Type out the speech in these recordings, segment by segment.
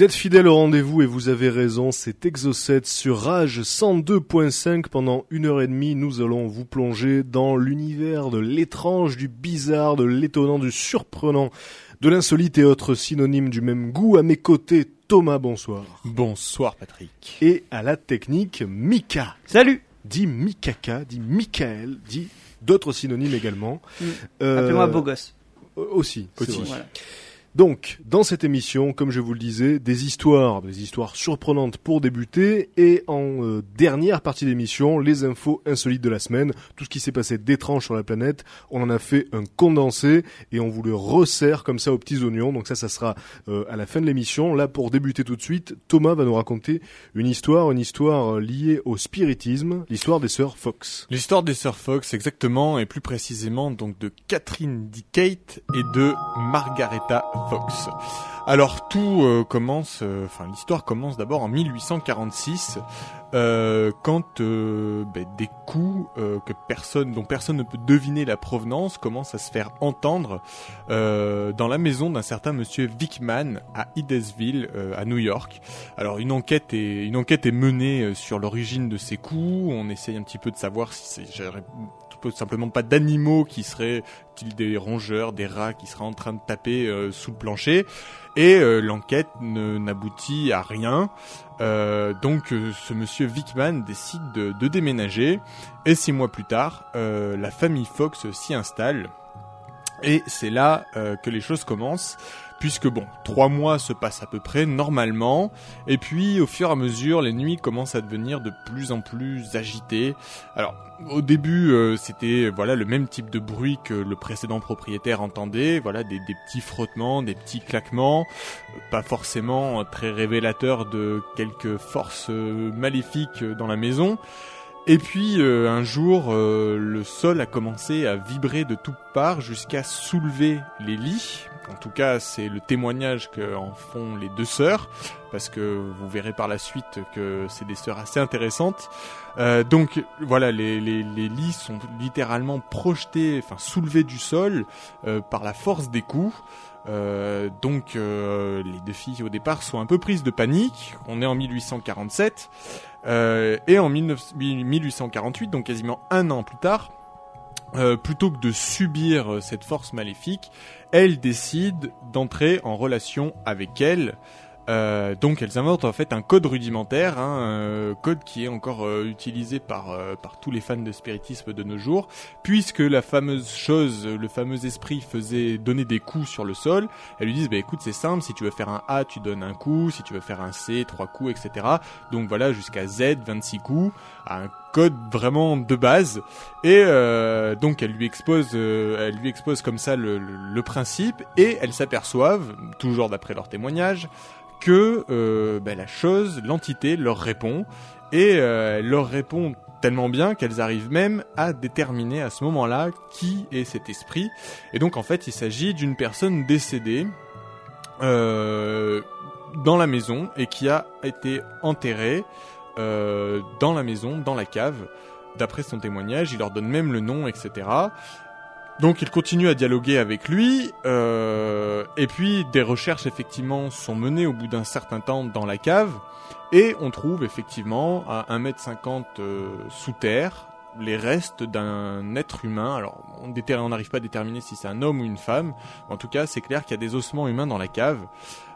Vous êtes fidèle au rendez-vous et vous avez raison, c'est Exocet sur Rage 102.5 pendant une heure et demie. Nous allons vous plonger dans l'univers de l'étrange, du bizarre, de l'étonnant, du surprenant, de l'insolite et autres synonymes du même goût. À mes côtés, Thomas, bonsoir. Bonsoir Patrick. Et à la technique, Mika. Salut Dit Mikaka, dit Michael, dit d'autres synonymes également. Euh, Appelez-moi beau gosse. Aussi, c'est Aussi. vrai. Voilà. Donc, dans cette émission, comme je vous le disais, des histoires, des histoires surprenantes pour débuter, et en euh, dernière partie d'émission, les infos insolites de la semaine, tout ce qui s'est passé d'étrange sur la planète. On en a fait un condensé et on vous le resserre comme ça aux petits oignons. Donc ça, ça sera euh, à la fin de l'émission. Là, pour débuter tout de suite, Thomas va nous raconter une histoire, une histoire euh, liée au spiritisme, l'histoire des sœurs Fox. L'histoire des sœurs Fox, exactement, et plus précisément donc de Catherine Kate et de Margaretha Alors tout euh, commence, euh, enfin l'histoire commence d'abord en 1846, euh, quand ben, des coups que personne, dont personne ne peut deviner la provenance, commencent à se faire entendre dans la maison d'un certain Monsieur Vickman à Hydesville, à New York. Alors une enquête est menée sur l'origine de ces coups. On essaye un petit peu de savoir si c'est simplement pas d'animaux qui seraient des rongeurs, des rats qui seraient en train de taper euh, sous le plancher. Et euh, l'enquête n'aboutit à rien. Euh, donc euh, ce monsieur Vickman décide de, de déménager. Et six mois plus tard, la famille Fox s'y installe. Et c'est là euh, que les choses commencent, puisque bon, trois mois se passent à peu près normalement, et puis au fur et à mesure, les nuits commencent à devenir de plus en plus agitées. Alors, au début, euh, c'était voilà le même type de bruit que le précédent propriétaire entendait, voilà des, des petits frottements, des petits claquements, pas forcément très révélateurs de quelques forces euh, maléfiques dans la maison. Et puis euh, un jour, euh, le sol a commencé à vibrer de toutes parts jusqu'à soulever les lits. En tout cas, c'est le témoignage qu'en font les deux sœurs, parce que vous verrez par la suite que c'est des sœurs assez intéressantes. Euh, donc voilà, les, les, les lits sont littéralement projetés, enfin soulevés du sol euh, par la force des coups. Euh, donc euh, les deux filles au départ sont un peu prises de panique. On est en 1847. Euh, et en 19 1848, donc quasiment un an plus tard, euh, plutôt que de subir euh, cette force maléfique, elles décident d'entrer en relation avec elle. Euh, donc elles inventent en fait un code rudimentaire, hein, un code qui est encore euh, utilisé par, euh, par tous les fans de spiritisme de nos jours, puisque la fameuse chose, le fameux esprit faisait donner des coups sur le sol, elles lui disent bah écoute c'est simple, si tu veux faire un A tu donnes un coup, si tu veux faire un C trois coups etc. Donc voilà jusqu'à Z 26 coups, un code vraiment de base et euh, donc elle lui expose euh, elle lui expose comme ça le, le- le principe et elles s'aperçoivent toujours d'après leur témoignage que euh, ben, la chose l'entité leur répond et euh, leur répond tellement bien qu'elles arrivent même à déterminer à ce moment-là qui est cet esprit et donc en fait il s'agit d'une personne décédée euh, dans la maison et qui a été enterrée euh, dans la maison, dans la cave. D'après son témoignage, il leur donne même le nom, etc. Donc il continue à dialoguer avec lui, euh, et puis des recherches effectivement sont menées au bout d'un certain temps dans la cave, et on trouve effectivement à 1m50 euh, sous terre les restes d'un être humain. Alors on n'arrive pas à déterminer si c'est un homme ou une femme, en tout cas c'est clair qu'il y a des ossements humains dans la cave.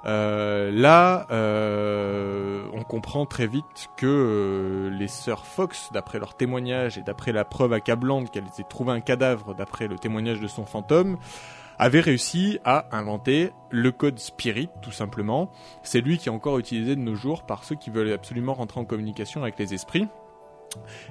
Euh, là, euh, on comprend très vite que euh, les sœurs Fox, d'après leur témoignage et d'après la preuve accablante qu'elles aient trouvé un cadavre d'après le témoignage de son fantôme, avaient réussi à inventer le code Spirit, tout simplement. C'est lui qui est encore utilisé de nos jours par ceux qui veulent absolument rentrer en communication avec les esprits.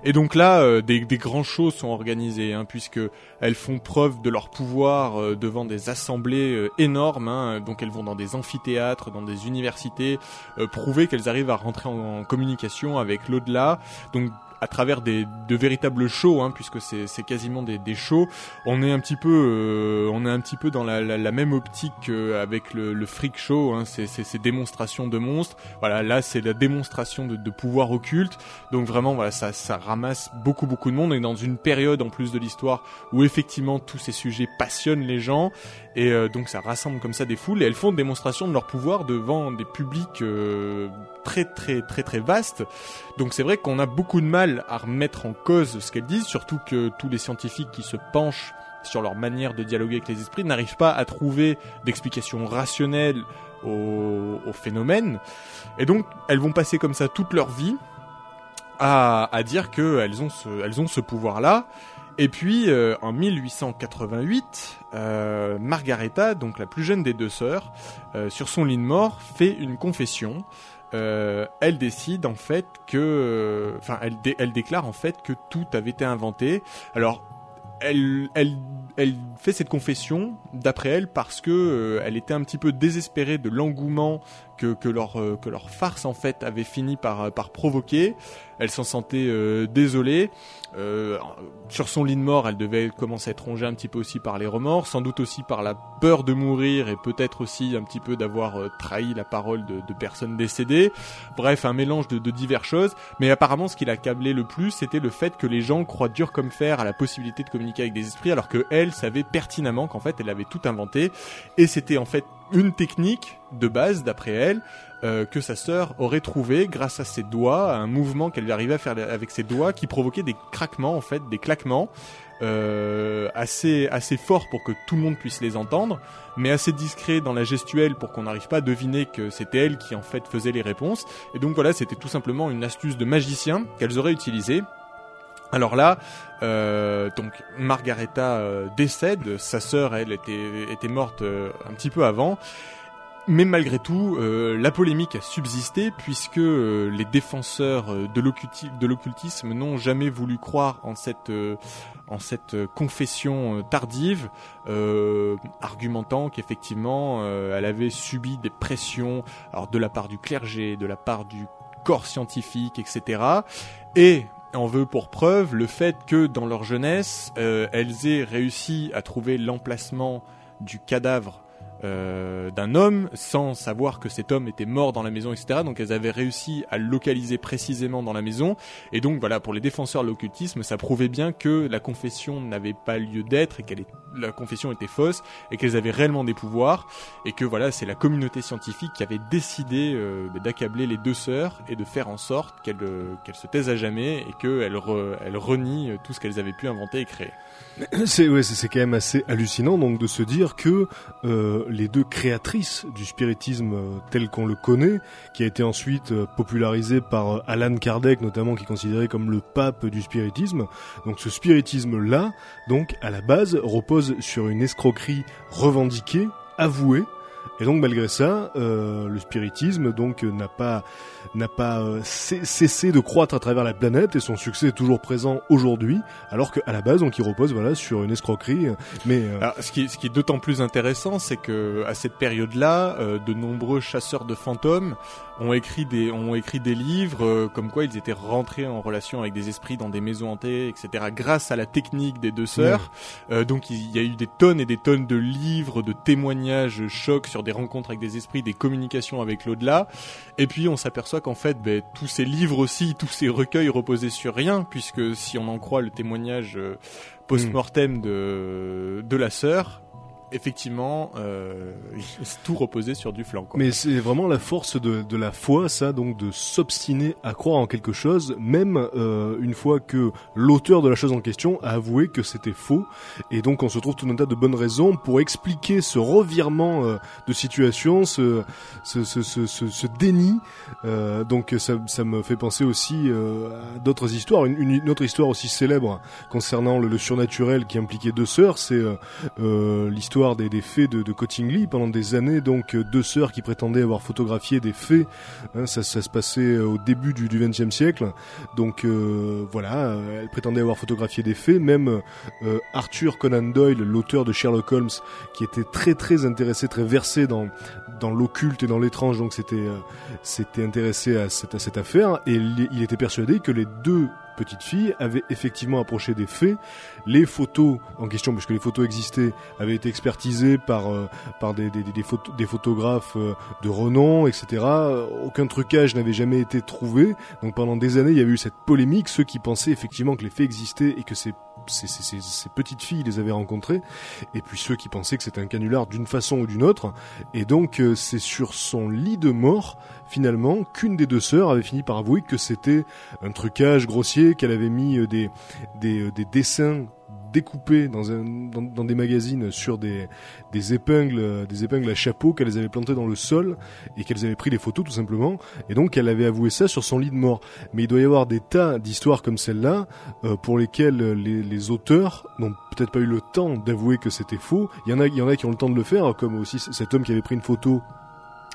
Et donc là, euh, des, des grands shows sont organisés, hein, puisque elles font preuve de leur pouvoir euh, devant des assemblées euh, énormes. hein, donc elles vont dans des amphithéâtres, dans des universités, prouver qu'elles arrivent à rentrer en, en communication avec l'au-delà. Donc à travers des de véritables shows, hein, puisque c'est quasiment des, des shows. On est un petit peu euh, on est un petit peu dans la, la, la même optique euh, avec le, le freak show, hein, c'est ces démonstrations de monstres. Voilà, là c'est la démonstration de, de pouvoir occulte. Donc vraiment voilà ça ça ramasse beaucoup beaucoup de monde et dans une période en plus de l'histoire où effectivement tous ces sujets passionnent les gens et euh, donc ça rassemble comme ça des foules et elles font démonstration de leur pouvoir devant des publics euh, très très très très vastes. Donc c'est vrai qu'on a beaucoup de mal à remettre en cause ce qu'elles disent, surtout que tous les scientifiques qui se penchent sur leur manière de dialoguer avec les esprits n'arrivent pas à trouver d'explication rationnelle au, phénomène. Et donc elles vont passer comme ça toute leur vie à, à dire qu'elles ont ce, ce pouvoir-là. Et puis euh, en 1888, euh, Margaretha, donc la plus jeune des deux sœurs, euh, sur son lit de mort, fait une confession. Euh, elle décide en fait que, enfin, elle, dé- elle déclare en fait que tout avait été inventé. Alors, elle fait cette confession d'après elle parce que euh, elle était un petit peu désespérée de l'engouement que, que leur euh, que leur farce en fait avait fini par par provoquer. Elle s'en sentait euh, désolée. Euh, sur son lit de mort, elle devait commencer à être rongée un petit peu aussi par les remords, sans doute aussi par la peur de mourir et peut-être aussi un petit peu d'avoir euh, trahi la parole de, de personnes décédées. Bref, un mélange de, de diverses choses. Mais apparemment, ce qui l'accablait le plus, c'était le fait que les gens croient dur comme fer à la possibilité de communiquer avec des esprits, alors que elle savait pertinemment qu'en fait, elle avait tout inventé. Et c'était en fait une technique de base, d'après elle, euh, que sa sœur aurait trouvé grâce à ses doigts, à un mouvement qu'elle arrivait à faire avec ses doigts qui provoquait des craquements en fait, des claquements euh, assez assez forts pour que tout le monde puisse les entendre, mais assez discrets dans la gestuelle pour qu'on n'arrive pas à deviner que c'était elle qui en fait faisait les réponses. Et donc voilà, c'était tout simplement une astuce de magicien qu'elles auraient utilisée. Alors là, euh, donc Margaretha euh, décède, sa sœur elle était était morte euh, un petit peu avant. Mais malgré tout, euh, la polémique a subsisté puisque les défenseurs de l'occulti- de l'occultisme n'ont jamais voulu croire en cette, en cette confession tardive, argumentant qu'effectivement elle avait subi des pressions alors de la part du clergé, de la part du corps scientifique, etc. Et on veut pour preuve le fait que dans leur jeunesse, euh, elles aient réussi à trouver l'emplacement du cadavre euh, d'un homme sans savoir que cet homme était mort dans la maison, etc. Donc elles avaient réussi à le localiser précisément dans la maison. Et donc voilà, pour les défenseurs de l'occultisme, ça prouvait bien que la confession n'avait pas lieu d'être et qu'elle la confession était fausse et qu'elles avaient réellement des pouvoirs. Et que voilà, c'est la communauté scientifique qui avait décidé euh, d'accabler les deux sœurs et de faire en sorte qu'elles euh, qu'elles se taisent à jamais et qu'elles re, elles renient tout ce qu'elles avaient pu inventer et créer. C'est ouais, quand même assez hallucinant donc de se dire que euh, les deux créatrices du spiritisme euh, tel qu'on le connaît, qui a été ensuite euh, popularisé par euh, Alan Kardec notamment, qui est considéré comme le pape du spiritisme. Donc ce spiritisme-là, donc à la base, repose sur une escroquerie revendiquée, avouée. Et donc malgré ça, euh, le spiritisme donc euh, n'a pas n'a pas euh, cessé de croître à travers la planète et son succès est toujours présent aujourd'hui, alors qu'à la base donc il repose voilà sur une escroquerie. Mais euh, Alors, ce qui, ce qui est d'autant plus intéressant, c'est que à cette période-là, euh, de nombreux chasseurs de fantômes ont écrit des, ont écrit des livres euh, comme quoi ils étaient rentrés en relation avec des esprits dans des maisons hantées, etc. Grâce à la technique des deux sœurs. Euh, donc il y a eu des tonnes et des tonnes de livres, de témoignages chocs sur des rencontres avec des esprits, des communications avec l'au-delà. Et puis on s'aperçoit qu'en fait, ben, tous ces livres aussi, tous ces recueils reposaient sur rien, puisque si on en croit le témoignage euh, post-mortem de, de la sœur, effectivement, euh, tout reposait sur du flanc. Mais c'est vraiment la force de, la foi, ça, donc de s'obstiner à croire en quelque chose, même euh, une fois que l'auteur de la chose en question a avoué que c'était faux. Et donc on se trouve tout un tas de bonnes raisons pour expliquer ce revirement euh, de situation, ce, ce, ce, ce, déni. Donc ça, ça me fait penser aussi à d'autres histoires. Une, autre histoire aussi célèbre concernant le, surnaturel qui impliquait deux sœurs, c'est euh, des, des fées de, Cottingley pendant des années. Donc euh, deux sœurs qui prétendaient avoir photographié des fées. Hein, ça, ça se passait euh, au début du XXe siècle. Donc euh, voilà, elles prétendaient avoir photographié des fées. Même Arthur Conan Doyle, l'auteur de Sherlock Holmes, qui était très très intéressé, très versé dans dans l'occulte et dans l'étrange. Donc c'était intéressé à cette, affaire et il était persuadé que les deux petite fille avait effectivement approché des faits. Les photos en question, puisque les photos existaient, avaient été expertisées par euh, par des des, des, photo- des photographes euh, de renom, etc. Aucun trucage n'avait jamais été trouvé. Donc pendant des années, il y avait eu cette polémique. Ceux qui pensaient effectivement que les faits existaient et que ces ces, petites filles les avaient rencontrées, et puis ceux qui pensaient que c'était un canular d'une façon ou d'une autre. Et donc euh, c'est sur son lit de mort finalement qu'une des deux sœurs avait fini par avouer que c'était un trucage grossier, qu'elle avait mis euh, des, des, euh, des dessins découpés dans, des magazines sur des, épingles euh, des épingles à chapeau qu'elles avaient plantées dans le sol et qu'elles avaient pris des photos tout simplement. Et donc elle avait avoué ça sur son lit de mort. Mais il doit y avoir des tas d'histoires comme celle-là euh, pour lesquelles euh, les, les auteurs n'ont peut-être pas eu le temps d'avouer que c'était faux. Il y en a il y en a qui ont le temps de le faire comme aussi cet homme qui avait pris une photo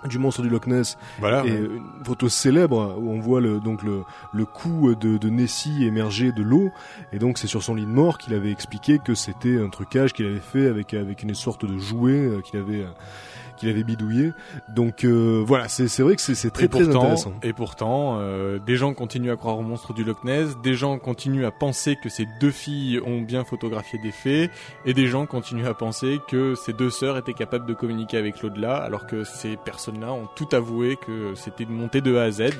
du monstre du Loch Ness Voilà. et une photo célèbre où on voit le, donc le, le cou de, de Nessie émerger de l'eau et donc c'est sur son lit de mort qu'il avait expliqué que c'était un trucage qu'il avait fait avec avec une sorte de jouet euh, qu'il avait euh, qu'il avait bidouillé donc euh, voilà c'est c'est vrai que c'est très très intéressant et pourtant, euh, des gens continuent à croire au monstre du Loch Ness, des gens continuent à penser que ces deux filles ont bien photographié des faits, et des gens continuent à penser que ces deux sœurs étaient capables de communiquer avec l'au-delà, alors que ces personnes-là ont tout avoué que c'était une montée de A à Z.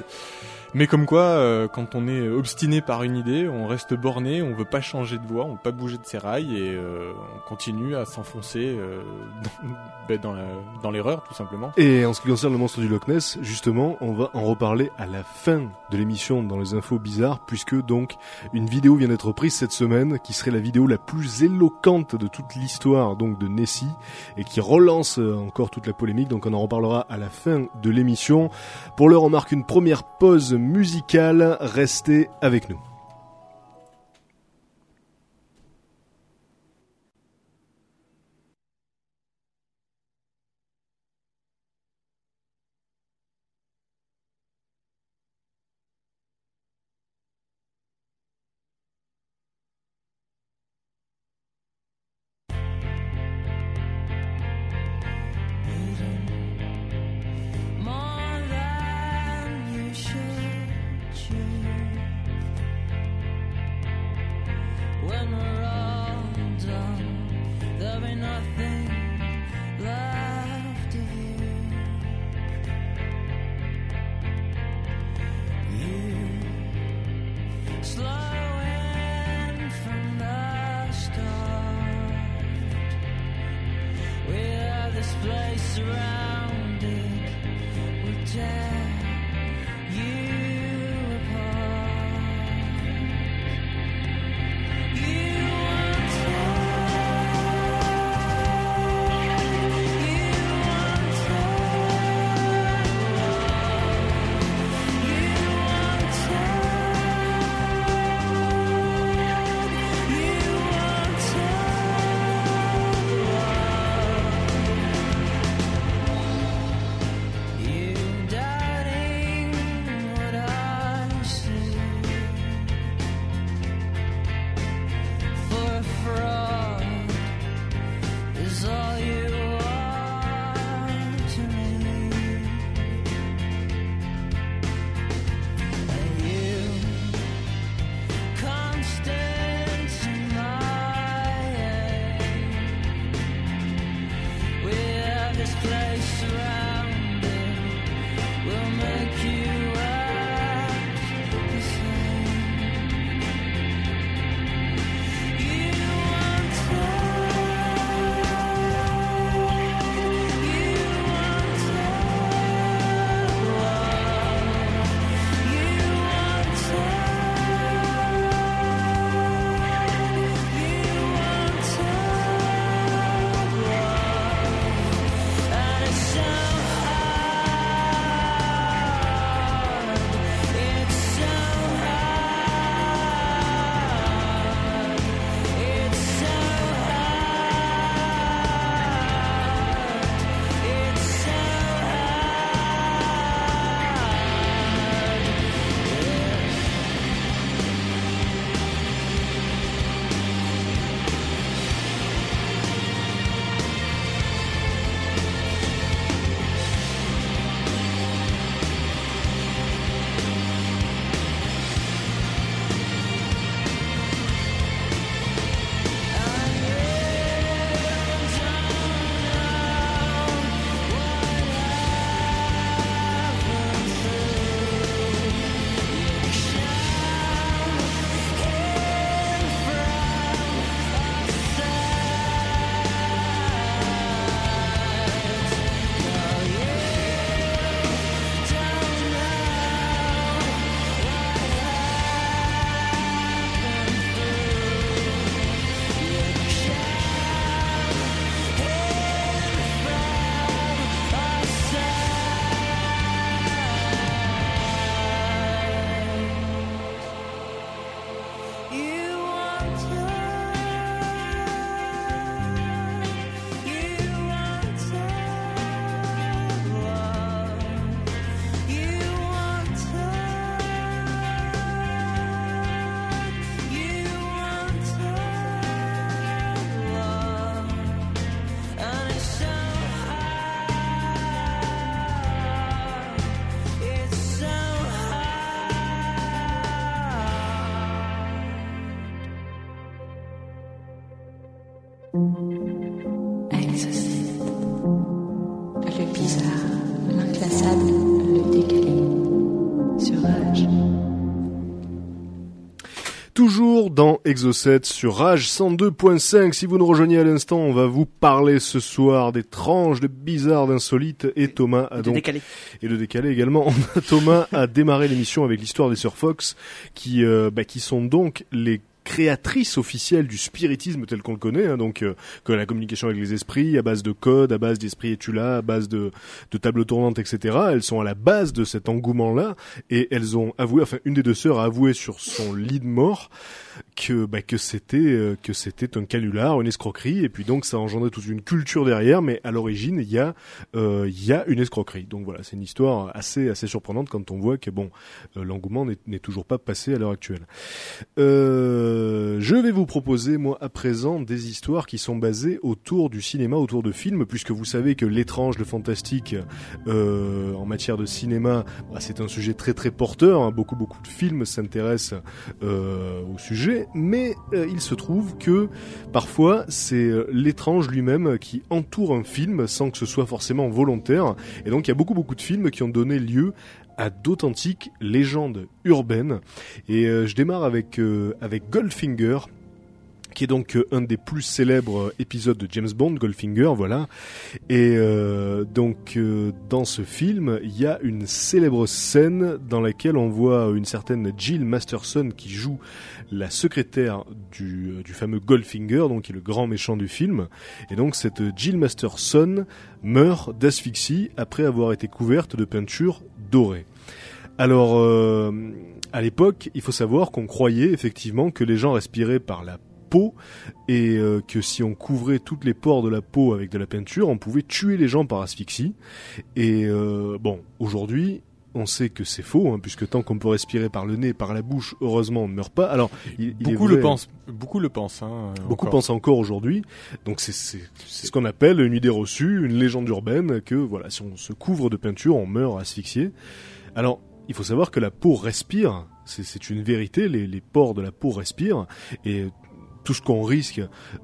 Mais comme quoi, euh, quand on est obstiné par une idée, on reste borné, on veut pas changer de voie, on veut pas bouger de ses rails, et euh, on continue à s'enfoncer euh, dans, ben, dans l'erreur, tout simplement. Et en ce qui concerne le monstre du Loch Ness, justement, on va en reparler à la fin de l'émission dans les infos bizarres, puisque donc une vidéo vient d'être prise cette semaine, qui serait la vidéo la plus éloquente de toute l'histoire donc de Nessie, et qui relance euh, encore toute la polémique. Donc on en reparlera à la fin de l'émission. Pour l'heure, on marque une première pause musicale. Restez avec nous. all you. Exocet sur Rage 102.5. Si vous nous rejoignez à l'instant, on va vous parler ce soir d'étranges, de bizarres, d'insolites. Et Thomas a donc décalé. et le décalé également. On a- Thomas a démarré l'émission avec l'histoire des Sœurs Fox, qui euh, bah, qui sont donc les créatrices officielles du spiritisme tel qu'on le connaît, hein, donc euh, que la communication avec les esprits, à base de codes, à base d'esprits et tu à base de, de tables tournantes, etc. Elles sont à la base de cet engouement-là, et elles ont avoué, enfin une des deux sœurs a avoué sur son lit de mort que bah, que c'était euh, que c'était un canular, une escroquerie, et puis donc ça a engendré toute une culture derrière, mais à l'origine il y a euh, il y a une escroquerie. Donc voilà, c'est une histoire assez assez surprenante quand on voit que bon euh, l'engouement n'est toujours pas passé à l'heure actuelle. Euh, je vais vous proposer moi à présent des histoires qui sont basées autour du cinéma, autour de films, puisque vous savez que l'étrange, le fantastique euh, en matière de cinéma, bah, c'est un sujet très très porteur. hein. Beaucoup beaucoup de films s'intéressent euh, au sujet, mais euh, il se trouve que parfois c'est euh, l'étrange lui-même qui entoure un film sans que ce soit forcément volontaire. Et donc il y a beaucoup beaucoup de films qui ont donné lieu à d'authentiques légendes urbaines. Et euh, je démarre avec euh, avec Goldfinger qui est donc euh, un des plus célèbres épisodes de James Bond, Goldfinger, voilà. Et donc dans ce film, il y a une célèbre scène dans laquelle on voit une certaine Jill Masterson qui joue la secrétaire du, du fameux Goldfinger, donc qui est le grand méchant du film. Et donc cette Jill Masterson meurt d'asphyxie après avoir été couverte de peinture dorée. Alors, euh, à l'époque, il faut savoir qu'on croyait effectivement que les gens respiraient par la peau et euh, que si on couvrait toutes les pores de la peau avec de la peinture, on pouvait tuer les gens par asphyxie. Et euh, bon, aujourd'hui, on sait que c'est faux, hein, puisque tant qu'on peut respirer par le nez, par la bouche, heureusement, on ne meurt pas. Alors, il, il est Beaucoup vrai- le pensent. Beaucoup le pensent. Hein, Beaucoup encore. pensent encore aujourd'hui. Donc c'est ce qu'on appelle une idée reçue, une légende urbaine que voilà, si on se couvre de peinture, on meurt asphyxié. Alors, il faut savoir que la peau respire, c'est c'est une vérité, les, les pores de la peau respirent et tout ce qu'on risque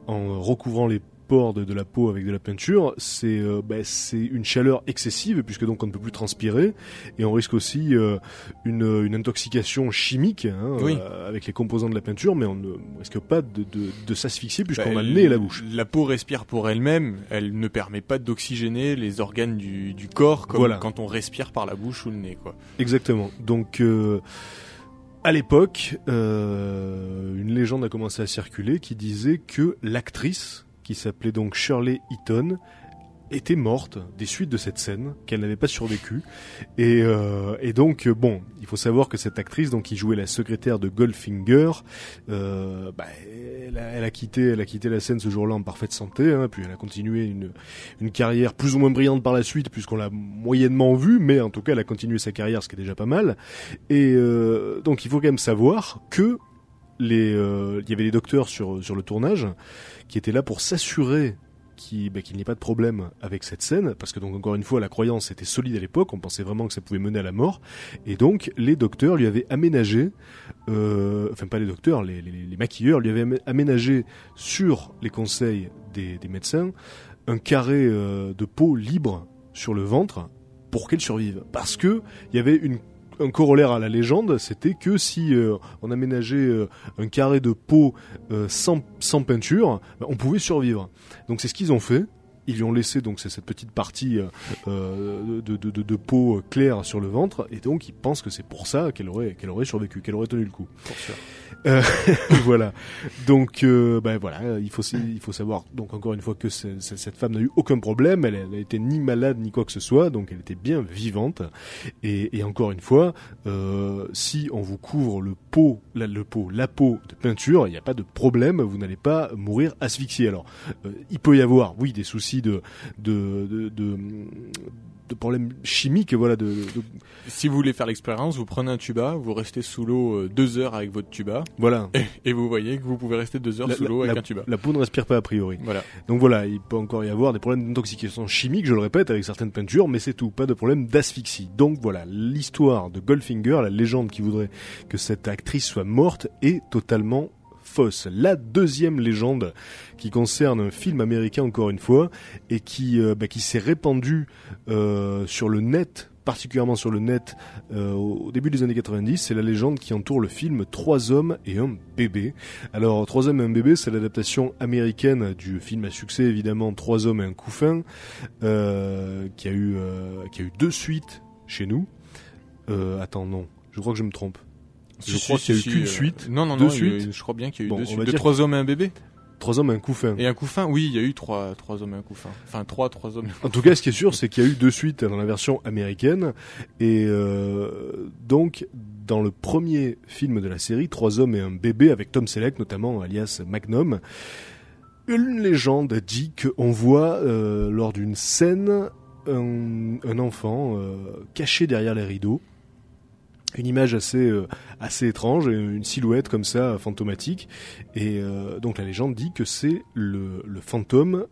en recouvrant les pores de, de la peau avec de la peinture, c'est euh, c'est une chaleur excessive puisque donc on ne peut plus transpirer et on risque aussi euh, une, une intoxication chimique hein, Oui. euh, avec les composants de la peinture, mais on ne risque pas de, de, de s'asphyxier puisqu'on Bah, a le nez et la bouche. La peau respire pour elle-même, elle ne permet pas d'oxygéner les organes du, du corps comme Voilà. quand on respire par la bouche ou le nez. Quoi. Exactement. Donc, euh, à l'époque, euh, une légende a commencé à circuler qui disait que l'actrice, qui s'appelait donc Shirley Eaton, était morte des suites de cette scène, qu'elle n'avait pas survécu. Et, euh, et donc, euh, bon, il faut savoir que cette actrice, donc qui jouait la secrétaire de Goldfinger, euh, bah, elle, a, quitté, elle a quitté la scène ce jour-là en parfaite santé, hein, puis elle a continué une, une carrière plus ou moins brillante par la suite, puisqu'on l'a moyennement vue, mais en tout cas, elle a continué sa carrière, ce qui est déjà pas mal. Et euh, donc, il faut quand même savoir que les, euh, il y avait des docteurs sur sur le tournage qui étaient là pour s'assurer qu'il bah, qu'il n'y ait pas de problème avec cette scène, parce que donc encore une fois la croyance était solide à l'époque, on pensait vraiment que ça pouvait mener à la mort, et donc les docteurs lui avaient aménagé, euh, enfin pas les docteurs, les, maquilleurs lui avaient amé- aménagé sur les conseils des, des médecins un carré euh, de peau libre sur le ventre pour qu'elle survive, parce que il y avait une un corollaire à la légende, c'était que si euh, on aménageait euh, un carré de peau euh, sans, peinture, bah, on pouvait survivre. Donc c'est ce qu'ils ont fait. Ils lui ont laissé donc c'est cette petite partie euh, euh, de, de, de, de peau claire sur le ventre, et donc ils pensent que c'est pour ça qu'elle aurait qu'elle aurait survécu, qu'elle aurait tenu le coup. Pour sûr. Euh, voilà. Donc, euh, ben voilà, il faut il faut savoir donc encore une fois que cette femme n'a eu aucun problème, elle, elle a été ni malade ni quoi que ce soit, donc elle était bien vivante. Et, et encore une fois, euh, si on vous couvre le pot, la, le pot, la peau de peinture, il n'y a pas de problème, vous n'allez pas mourir asphyxié. Alors, euh, il peut y avoir, oui, des soucis de de de, de, de problèmes chimiques, voilà, de, de- Si vous voulez faire l'expérience, vous prenez un tuba, vous restez sous l'eau euh, deux heures avec votre tuba, voilà. et, et vous voyez que vous pouvez rester deux heures La- sous l'eau la- avec un tuba. La peau ne respire pas a priori. Voilà. Donc voilà, il peut encore y avoir des problèmes d'intoxication chimique, je le répète, avec certaines peintures, mais c'est tout, pas de problème d'asphyxie. Donc voilà, l'histoire de Goldfinger, la légende qui voudrait que cette actrice soit morte, est totalement La deuxième légende qui concerne un film américain encore une fois et qui, euh, bah, s'est répandu euh, sur le net particulièrement sur le net euh, au début des années 90, c'est la légende qui entoure le film Trois hommes et un bébé. Alors Trois hommes et un bébé, c'est l'adaptation américaine du film à succès évidemment Trois hommes et un couffin, qui a eu deux suites chez nous. Attends non, je crois que je me trompe. Je crois qu'il y a eu qu'une euh, suite, Non, non, deux non. a eu- suites? Je crois bien qu'il y a eu Bon, deux suites. De trois hommes et un bébé? Trois hommes et un couffin. Et un couffin. Oui, il y a eu trois, trois hommes et un couffin. Enfin, trois, trois hommes. En tout cas, ce qui est sûr, c'est qu'il y a eu deux suites dans la version américaine. Et euh, donc, dans le premier film de la série, Trois hommes et un bébé, avec Tom Selleck notamment, alias Magnum, une légende dit qu'on voit, euh, lors d'une scène, un, un enfant euh, caché derrière les rideaux. Une image assez euh, assez étrange, une silhouette comme ça fantomatique, et euh, donc la légende dit que c'est le, le fantôme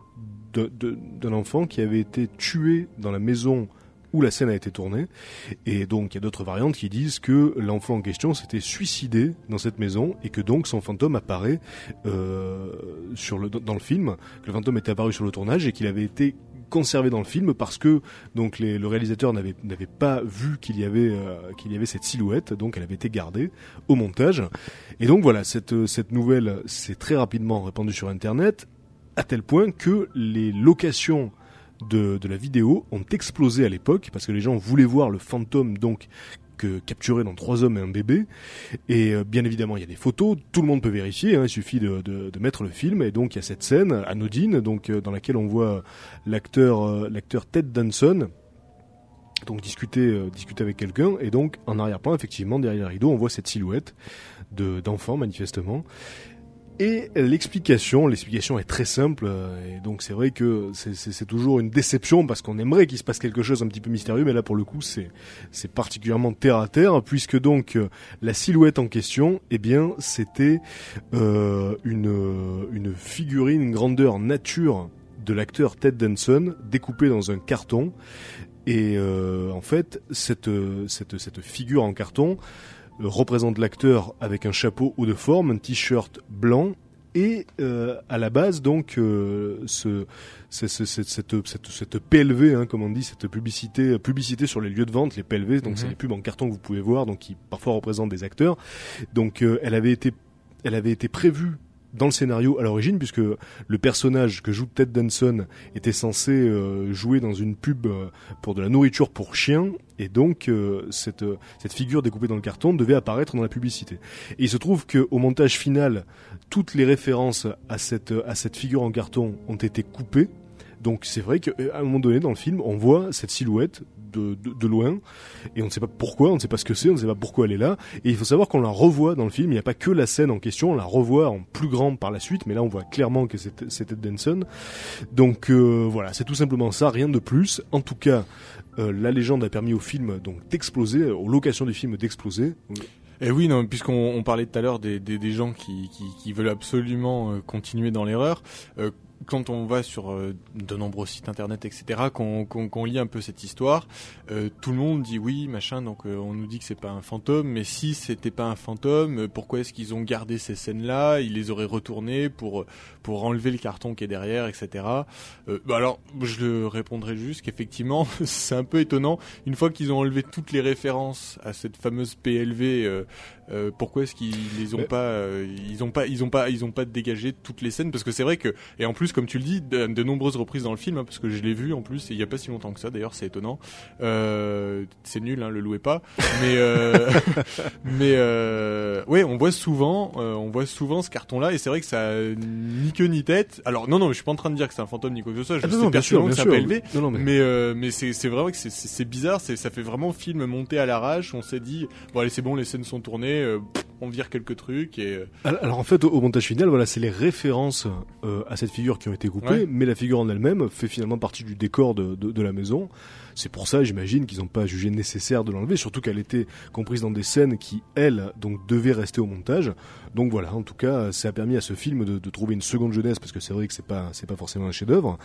d'un enfant qui avait été tué dans la maison où la scène a été tournée. Et donc il y a d'autres variantes qui disent que l'enfant en question s'était suicidé dans cette maison et que donc son fantôme apparaît euh, sur le, dans le film, que le fantôme était apparu sur le tournage et qu'il avait été conservé dans le film parce que donc le réalisateur n'avait n'avait pas vu qu'il y avait euh, qu'il y avait cette silhouette donc elle avait été gardée au montage. Et donc voilà cette cette nouvelle s'est très rapidement répandue sur internet à tel point que les locations de, de la vidéo ont explosé à l'époque parce que les gens voulaient voir le fantôme donc capturé dans trois hommes et un bébé. Et euh, bien évidemment il y a des photos. Tout le monde peut vérifier hein, il suffit de, mettre le film. Et donc il y a cette scène anodine donc euh, dans laquelle on voit l'acteur euh, l'acteur Ted Danson donc discuter discuter avec quelqu'un. Et donc en arrière-plan effectivement derrière le rideau on voit cette silhouette de d'enfant manifestement et l'explication, l'explication est très simple, euh, et donc c'est vrai que c'est- toujours une déception parce qu'on aimerait qu'il se passe quelque chose un petit peu mystérieux, mais là pour le coup c'est c'est particulièrement terre à terre puisque donc euh, la silhouette en question, eh bien c'était euh, une euh, une figurine, une grandeur nature de l'acteur Ted Danson découpée dans un carton. Et euh, en fait, cette, cette, cette figure en carton représente l'acteur avec un chapeau haut de forme, un t-shirt blanc et euh, à la base donc euh, ce, ce- ce- cette, cette, cette, cette PLV, hein, comme on dit, cette publicité, publicité sur les lieux de vente, les PLV, donc Mhm. c'est les pubs en carton que vous pouvez voir, donc qui parfois représentent des acteurs. Donc euh, elle avait été, elle avait été prévue dans le scénario à l'origine puisque le personnage que joue Ted Danson était censé euh, jouer dans une pub euh, pour de la nourriture pour chiens et donc euh, cette cette figure découpée dans le carton devait apparaître dans la publicité. Et il se trouve que au montage final, toutes les références à cette à cette figure en carton ont été coupées. Donc c'est vrai qu'à un moment donné dans le film, on voit cette silhouette de, loin et on ne sait pas pourquoi, on ne sait pas ce que c'est, on ne sait pas pourquoi elle est là. Et il faut savoir qu'on la revoit dans le film. Il n'y a pas que la scène en question, on la revoit en plus grand par la suite, mais là on voit clairement que c'était Denson. Donc euh, voilà, c'est tout simplement ça, rien de plus. En tout cas, euh, la légende a permis au film donc d'exploser, aux locations du film d'exploser. Et oui, non, puisqu'on on parlait tout à l'heure des, des, gens qui, qui, veulent absolument euh, continuer dans l'erreur, quand on va sur euh, de nombreux sites internet, etc., qu'on lit un peu cette histoire, euh, tout le monde dit oui, machin, donc euh, on nous dit que c'est pas un fantôme, mais si c'était pas un fantôme, pourquoi est-ce qu'ils ont gardé ces scènes-là? Ils les auraient retournées pour pour enlever le carton qui est derrière, etc. Euh, bah alors, je le répondrai juste qu'effectivement, c'est un peu étonnant. Une fois qu'ils ont enlevé toutes les références à cette fameuse PLV, pourquoi est-ce qu'ils les ont Mais- pas, ils ont pas, ils ont pas, ils ont pas dégagé toutes les scènes? Parce que c'est vrai que, et en plus, comme tu le dis, de, de nombreuses reprises dans le film, hein, parce que je l'ai vu en plus, et il y a pas si longtemps que ça. D'ailleurs, c'est étonnant. Euh, c'est nul, hein, le louez pas. Mais, euh, mais euh, ouais, on voit souvent, euh, on voit souvent ce carton-là, et c'est vrai que ça a ni queue ni tête. Alors non, non, je suis pas en train de dire que c'est un fantôme ni quoi que ce soit. Je Ah sais pertinemment que c'est un sûr. PLV. Non, non, mais- Mais euh, mais c'est vrai que c'est- bizarre, ça fait vraiment film monté à l'arrache. On s'est dit bon allez c'est bon, les scènes sont tournées, pff, on vire quelques trucs et euh, Alors en fait, au, au montage final, voilà, c'est les références euh, à cette figure qui ont été coupées, Ouais. mais la figure en elle-même fait finalement partie du décor de, de, de la maison. C'est pour ça, j'imagine, qu'ils n'ont pas jugé nécessaire de l'enlever, surtout qu'elle était comprise dans des scènes qui, elles, donc devaient rester au montage. Donc voilà, en tout cas, ça a permis à ce film de, de trouver une seconde jeunesse, parce que c'est vrai que c'est pas, c'est pas forcément un chef-d'œuvre.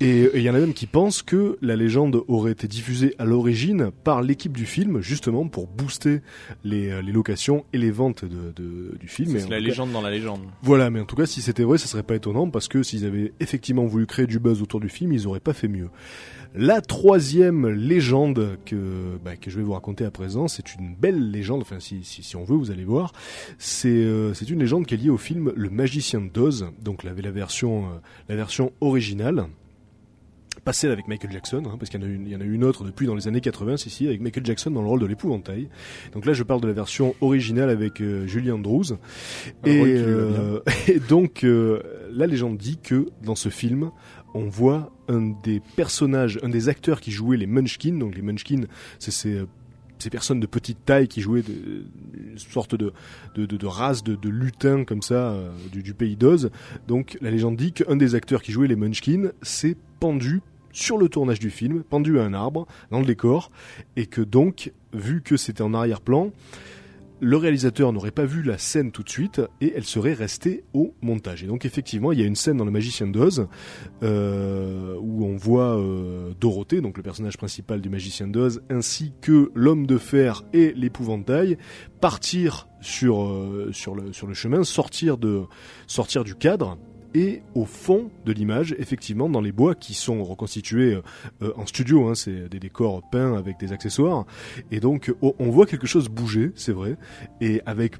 Et il y en a même qui pensent que la légende aurait été diffusée à l'origine par l'équipe du film, justement pour booster les, euh, les locations et les ventes de, de- du film. C'est la cas- légende dans la légende. voilà, mais en tout cas, si c'était vrai, ça serait pas étonnant parce que s'ils avaient effectivement voulu créer du buzz autour du film, ils auraient pas fait mieux. La troisième légende que, bah, que je vais vous raconter à présent, c'est une belle légende, enfin si, si, si on veut, vous allez voir. C'est euh, c'est une légende qui est liée au film Le Magicien d'Oz, donc la, la, version, euh, la version originale. Pas celle avec Michael Jackson, hein, parce qu'il y, en a y en a une autre depuis dans les années 80, si, si, avec Michael Jackson dans le rôle de l'épouvantail. Donc là, je parle de la version originale avec euh, Julie Andrews. Et, euh, et donc, euh, la légende dit que dans ce film, on voit un des personnages, un des acteurs qui jouait les Munchkins. Donc les Munchkins, c'est ces, euh, personnes de petite taille qui jouaient de, une sorte de, de, de, de race de, de lutins comme ça euh, du, du pays d'Oz. Donc la légende dit qu'un des acteurs qui jouait les Munchkins s'est pendu sur le tournage du film, pendu à un arbre dans le décor, et que donc, vu que c'était en arrière-plan, le réalisateur n'aurait pas vu la scène tout de suite et elle serait restée au montage. Et donc effectivement, il y a une scène dans Le Magicien d'Oz euh, où on voit euh, Dorothée, donc le personnage principal du Magicien d'Oz, ainsi que l'homme de fer et l'épouvantail partir sur euh, le chemin, sortir du cadre. Et au fond de l'image, effectivement, dans les bois qui sont reconstitués euh, en studio, hein, c'est des décors peints avec des accessoires, et donc on voit quelque chose bouger, c'est vrai, et avec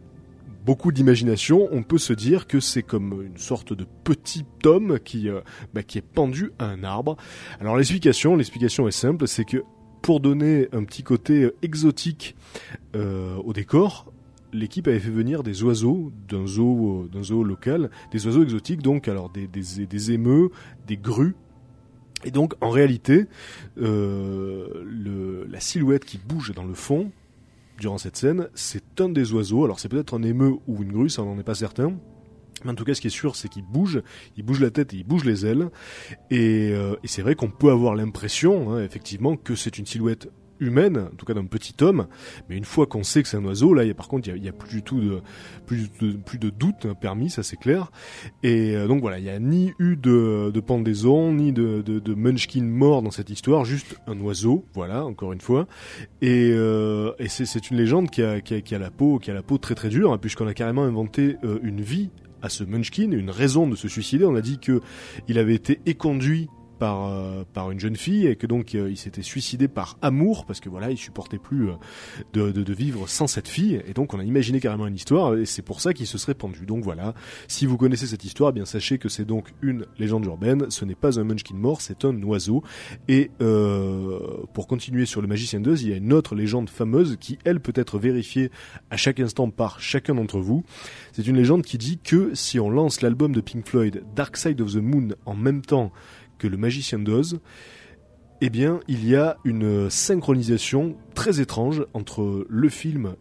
beaucoup d'imagination, on peut se dire que c'est comme une sorte de petit homme qui, euh, bah, qui est pendu à un arbre. Alors l'explication, l'explication est simple, c'est que pour donner un petit côté euh, exotique au décor, l'équipe avait fait venir des oiseaux d'un zoo, euh, d'un zoo local, des oiseaux exotiques, donc alors des, des, des émeux, des grues. Et donc en réalité, euh, la silhouette qui bouge dans le fond, durant cette scène, c'est un des oiseaux. Alors c'est peut-être un émeu ou une grue, ça on n'en est pas certain. Mais en tout cas, ce qui est sûr, c'est qu'il bouge, il bouge la tête et il bouge les ailes. Et, euh, c'est vrai qu'on peut avoir l'impression, hein, effectivement, que c'est une silhouette humaine, en tout cas d'un petit homme. Mais une fois qu'on sait que c'est un oiseau, là, par contre, il y a, plus du tout de plus de, doute hein, permis, ça c'est clair. Et euh, donc voilà, il n'y a ni eu de, de pendaison, ni de, de, munchkin mort dans cette histoire, juste un oiseau, voilà, encore une fois. Et, euh, et c'est, une légende qui a, qui, a, qui a la peau, qui a la peau très très dure, hein, puisqu'on a carrément inventé euh, une vie à ce Munchkin, une raison de se suicider. On a dit que il avait été éconduit par euh, par une jeune fille et que donc euh, il s'était suicidé par amour parce que voilà il supportait plus euh, de, vivre sans cette fille et donc on a imaginé carrément une histoire et c'est pour ça qu'il se serait pendu. Donc voilà si vous connaissez cette histoire eh bien sachez que c'est donc une légende urbaine ce n'est pas un munchkin mort c'est un oiseau et pour continuer sur le magicien d'Oz il y a une autre légende fameuse qui elle peut être vérifiée à chaque instant par chacun d'entre vous. C'est une légende qui dit que si on lance l'album de Pink Floyd Dark Side of the Moon en même temps que le magicien d'Oz, eh bien, il y a une synchronisation très étrange entre le film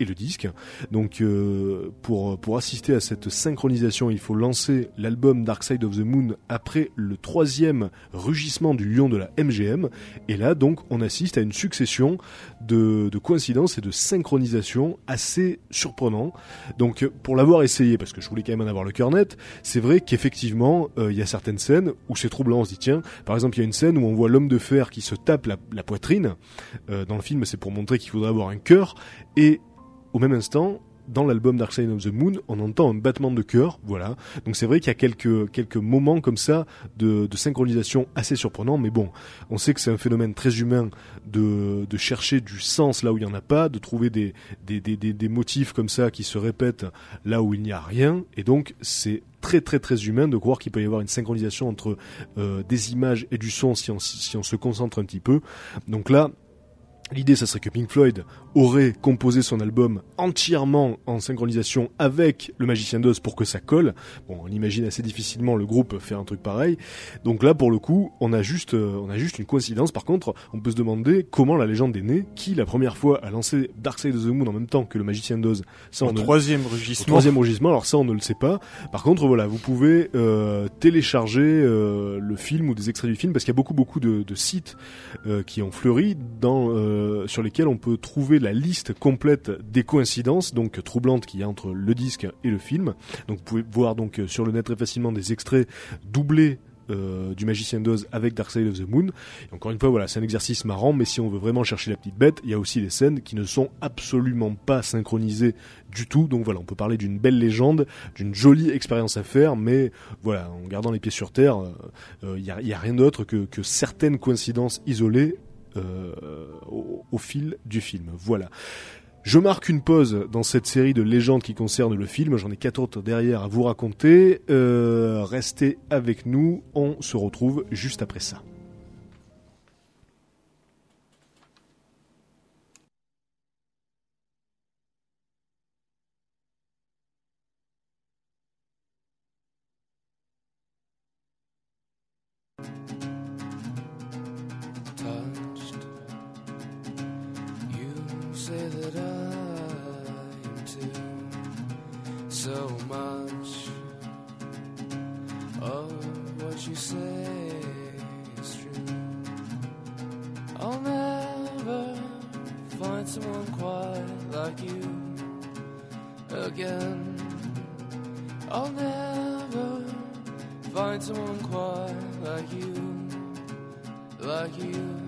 et le disque. Donc, euh, pour, pour assister à cette synchronisation, il faut lancer l'album Dark Side of the Moon après le troisième rugissement du lion de la MGM. Et là, donc, on assiste à une succession de, de coïncidences et de synchronisations assez surprenants. Donc, pour l'avoir essayé, parce que je voulais quand même en avoir le cœur net, c'est vrai qu'effectivement, euh, il y a certaines scènes où c'est troublant. On se dit, tiens, par exemple, il y a une scène où on voit l'homme de fer qui se tape la, la poitrine. Euh, dans le film, c'est pour montrer qu'il faudrait avoir un cœur. Et au même instant, dans l'album Dark Side of the Moon, on entend un battement de cœur, voilà. Donc c'est vrai qu'il y a quelques quelques moments comme ça de, synchronisation assez surprenants, mais bon, on sait que c'est un phénomène très humain de, de chercher du sens là où il y en a pas, de trouver des des, des, des, des motifs comme ça qui se répètent là où il n'y a rien, et donc c'est très très très humain de croire qu'il peut y avoir une synchronisation entre euh, des images et du son si on si on se concentre un petit peu. Donc là, L'idée, ça serait que Pink Floyd aurait composé son album entièrement en synchronisation avec le Magicien d'Oz pour que ça colle. Bon, on imagine assez difficilement le groupe faire un truc pareil. Donc là, pour le coup, on a juste, euh, on a juste une coïncidence. Par contre, on peut se demander comment la légende est née, qui la première fois a lancé Dark Side of the Moon en même temps que le Magicien d'Oz. Ça, Au on ne- troisième au rugissement. troisième rugissement, alors ça on ne le sait pas. Par contre, voilà, vous pouvez euh, télécharger euh, le film ou des extraits du film parce qu'il y a beaucoup beaucoup de, de sites euh, qui ont fleuri dans euh, sur lesquels on peut trouver la liste complète des coïncidences donc troublantes qu'il y a entre le disque et le film. Donc vous pouvez voir donc euh, sur le net très facilement des extraits doublés euh, du Magicien d'Oz avec Dark Side of the Moon. Et encore une fois, voilà, c'est un exercice marrant, mais si on veut vraiment chercher la petite bête, il y a aussi des scènes qui ne sont absolument pas synchronisées du tout. Donc voilà, on peut parler d'une belle légende, d'une jolie expérience à faire, mais voilà, en gardant les pieds sur terre, il n'y a, rien d'autre que, certaines coïncidences isolées euh, au, au fil du film. Voilà. Je marque une pause dans cette série de légendes qui concernent le film. J'en ai quatre autres derrière à vous raconter. Euh, restez avec nous. On se retrouve juste après ça. I too. So much of what you say is true. I'll never find someone quite like you again. I'll never find someone quite like you like you.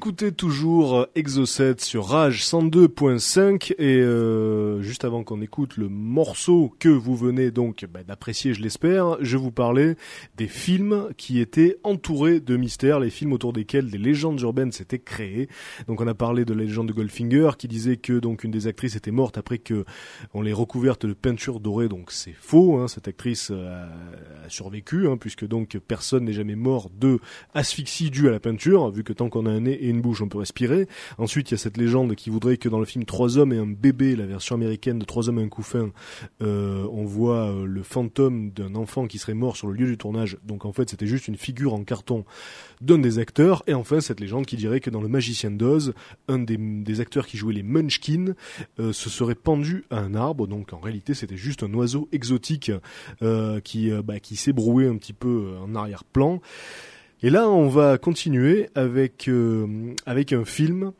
Écoutez toujours Exocet sur Rage 102.5 et euh, juste avant qu'on écoute le morceau que vous venez donc bah, d'apprécier, je l'espère, je vous parlais des films qui étaient entourés de mystères, les films autour desquels des légendes urbaines s'étaient créées. Donc on a parlé de la légende de Goldfinger qui disait que donc une des actrices était morte après que on l'ait recouverte de peinture dorée, donc c'est faux. Hein, cette actrice a, a survécu hein, puisque donc personne n'est jamais mort de asphyxie due à la peinture, vu que tant qu'on a un nez et une bouche, on peut respirer. Ensuite, il y a cette légende qui voudrait que dans le film Trois hommes et un bébé, la version américaine de Trois hommes et un couffin, euh, on voit euh, le fantôme d'un enfant qui serait mort sur le lieu du tournage. Donc en fait, c'était juste une figure en carton d'un des acteurs. Et enfin, cette légende qui dirait que dans Le Magicien d'Oz, un des, des acteurs qui jouait les Munchkins euh, se serait pendu à un arbre. Donc en réalité, c'était juste un oiseau exotique qui, bah, qui s'ébrouait un petit peu en arrière-plan. Et là, on va continuer avec euh, avec un film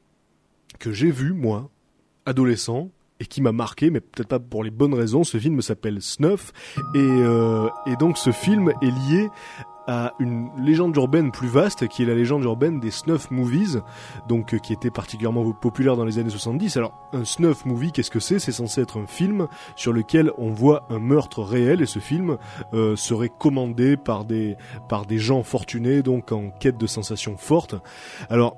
que j'ai vu moi, adolescent, et qui m'a marqué, mais peut-être pas pour les bonnes raisons. Ce film s'appelle Snuff, et euh, et donc ce film est lié à une légende urbaine plus vaste, qui est la légende urbaine des snuff movies, donc euh, qui était particulièrement populaire dans les années 70. Alors un snuff movie, qu'est-ce que c'est? C'est censé être un film sur lequel on voit un meurtre réel, et ce film euh, serait commandé par des par des gens fortunés, donc en quête de sensations fortes. Alors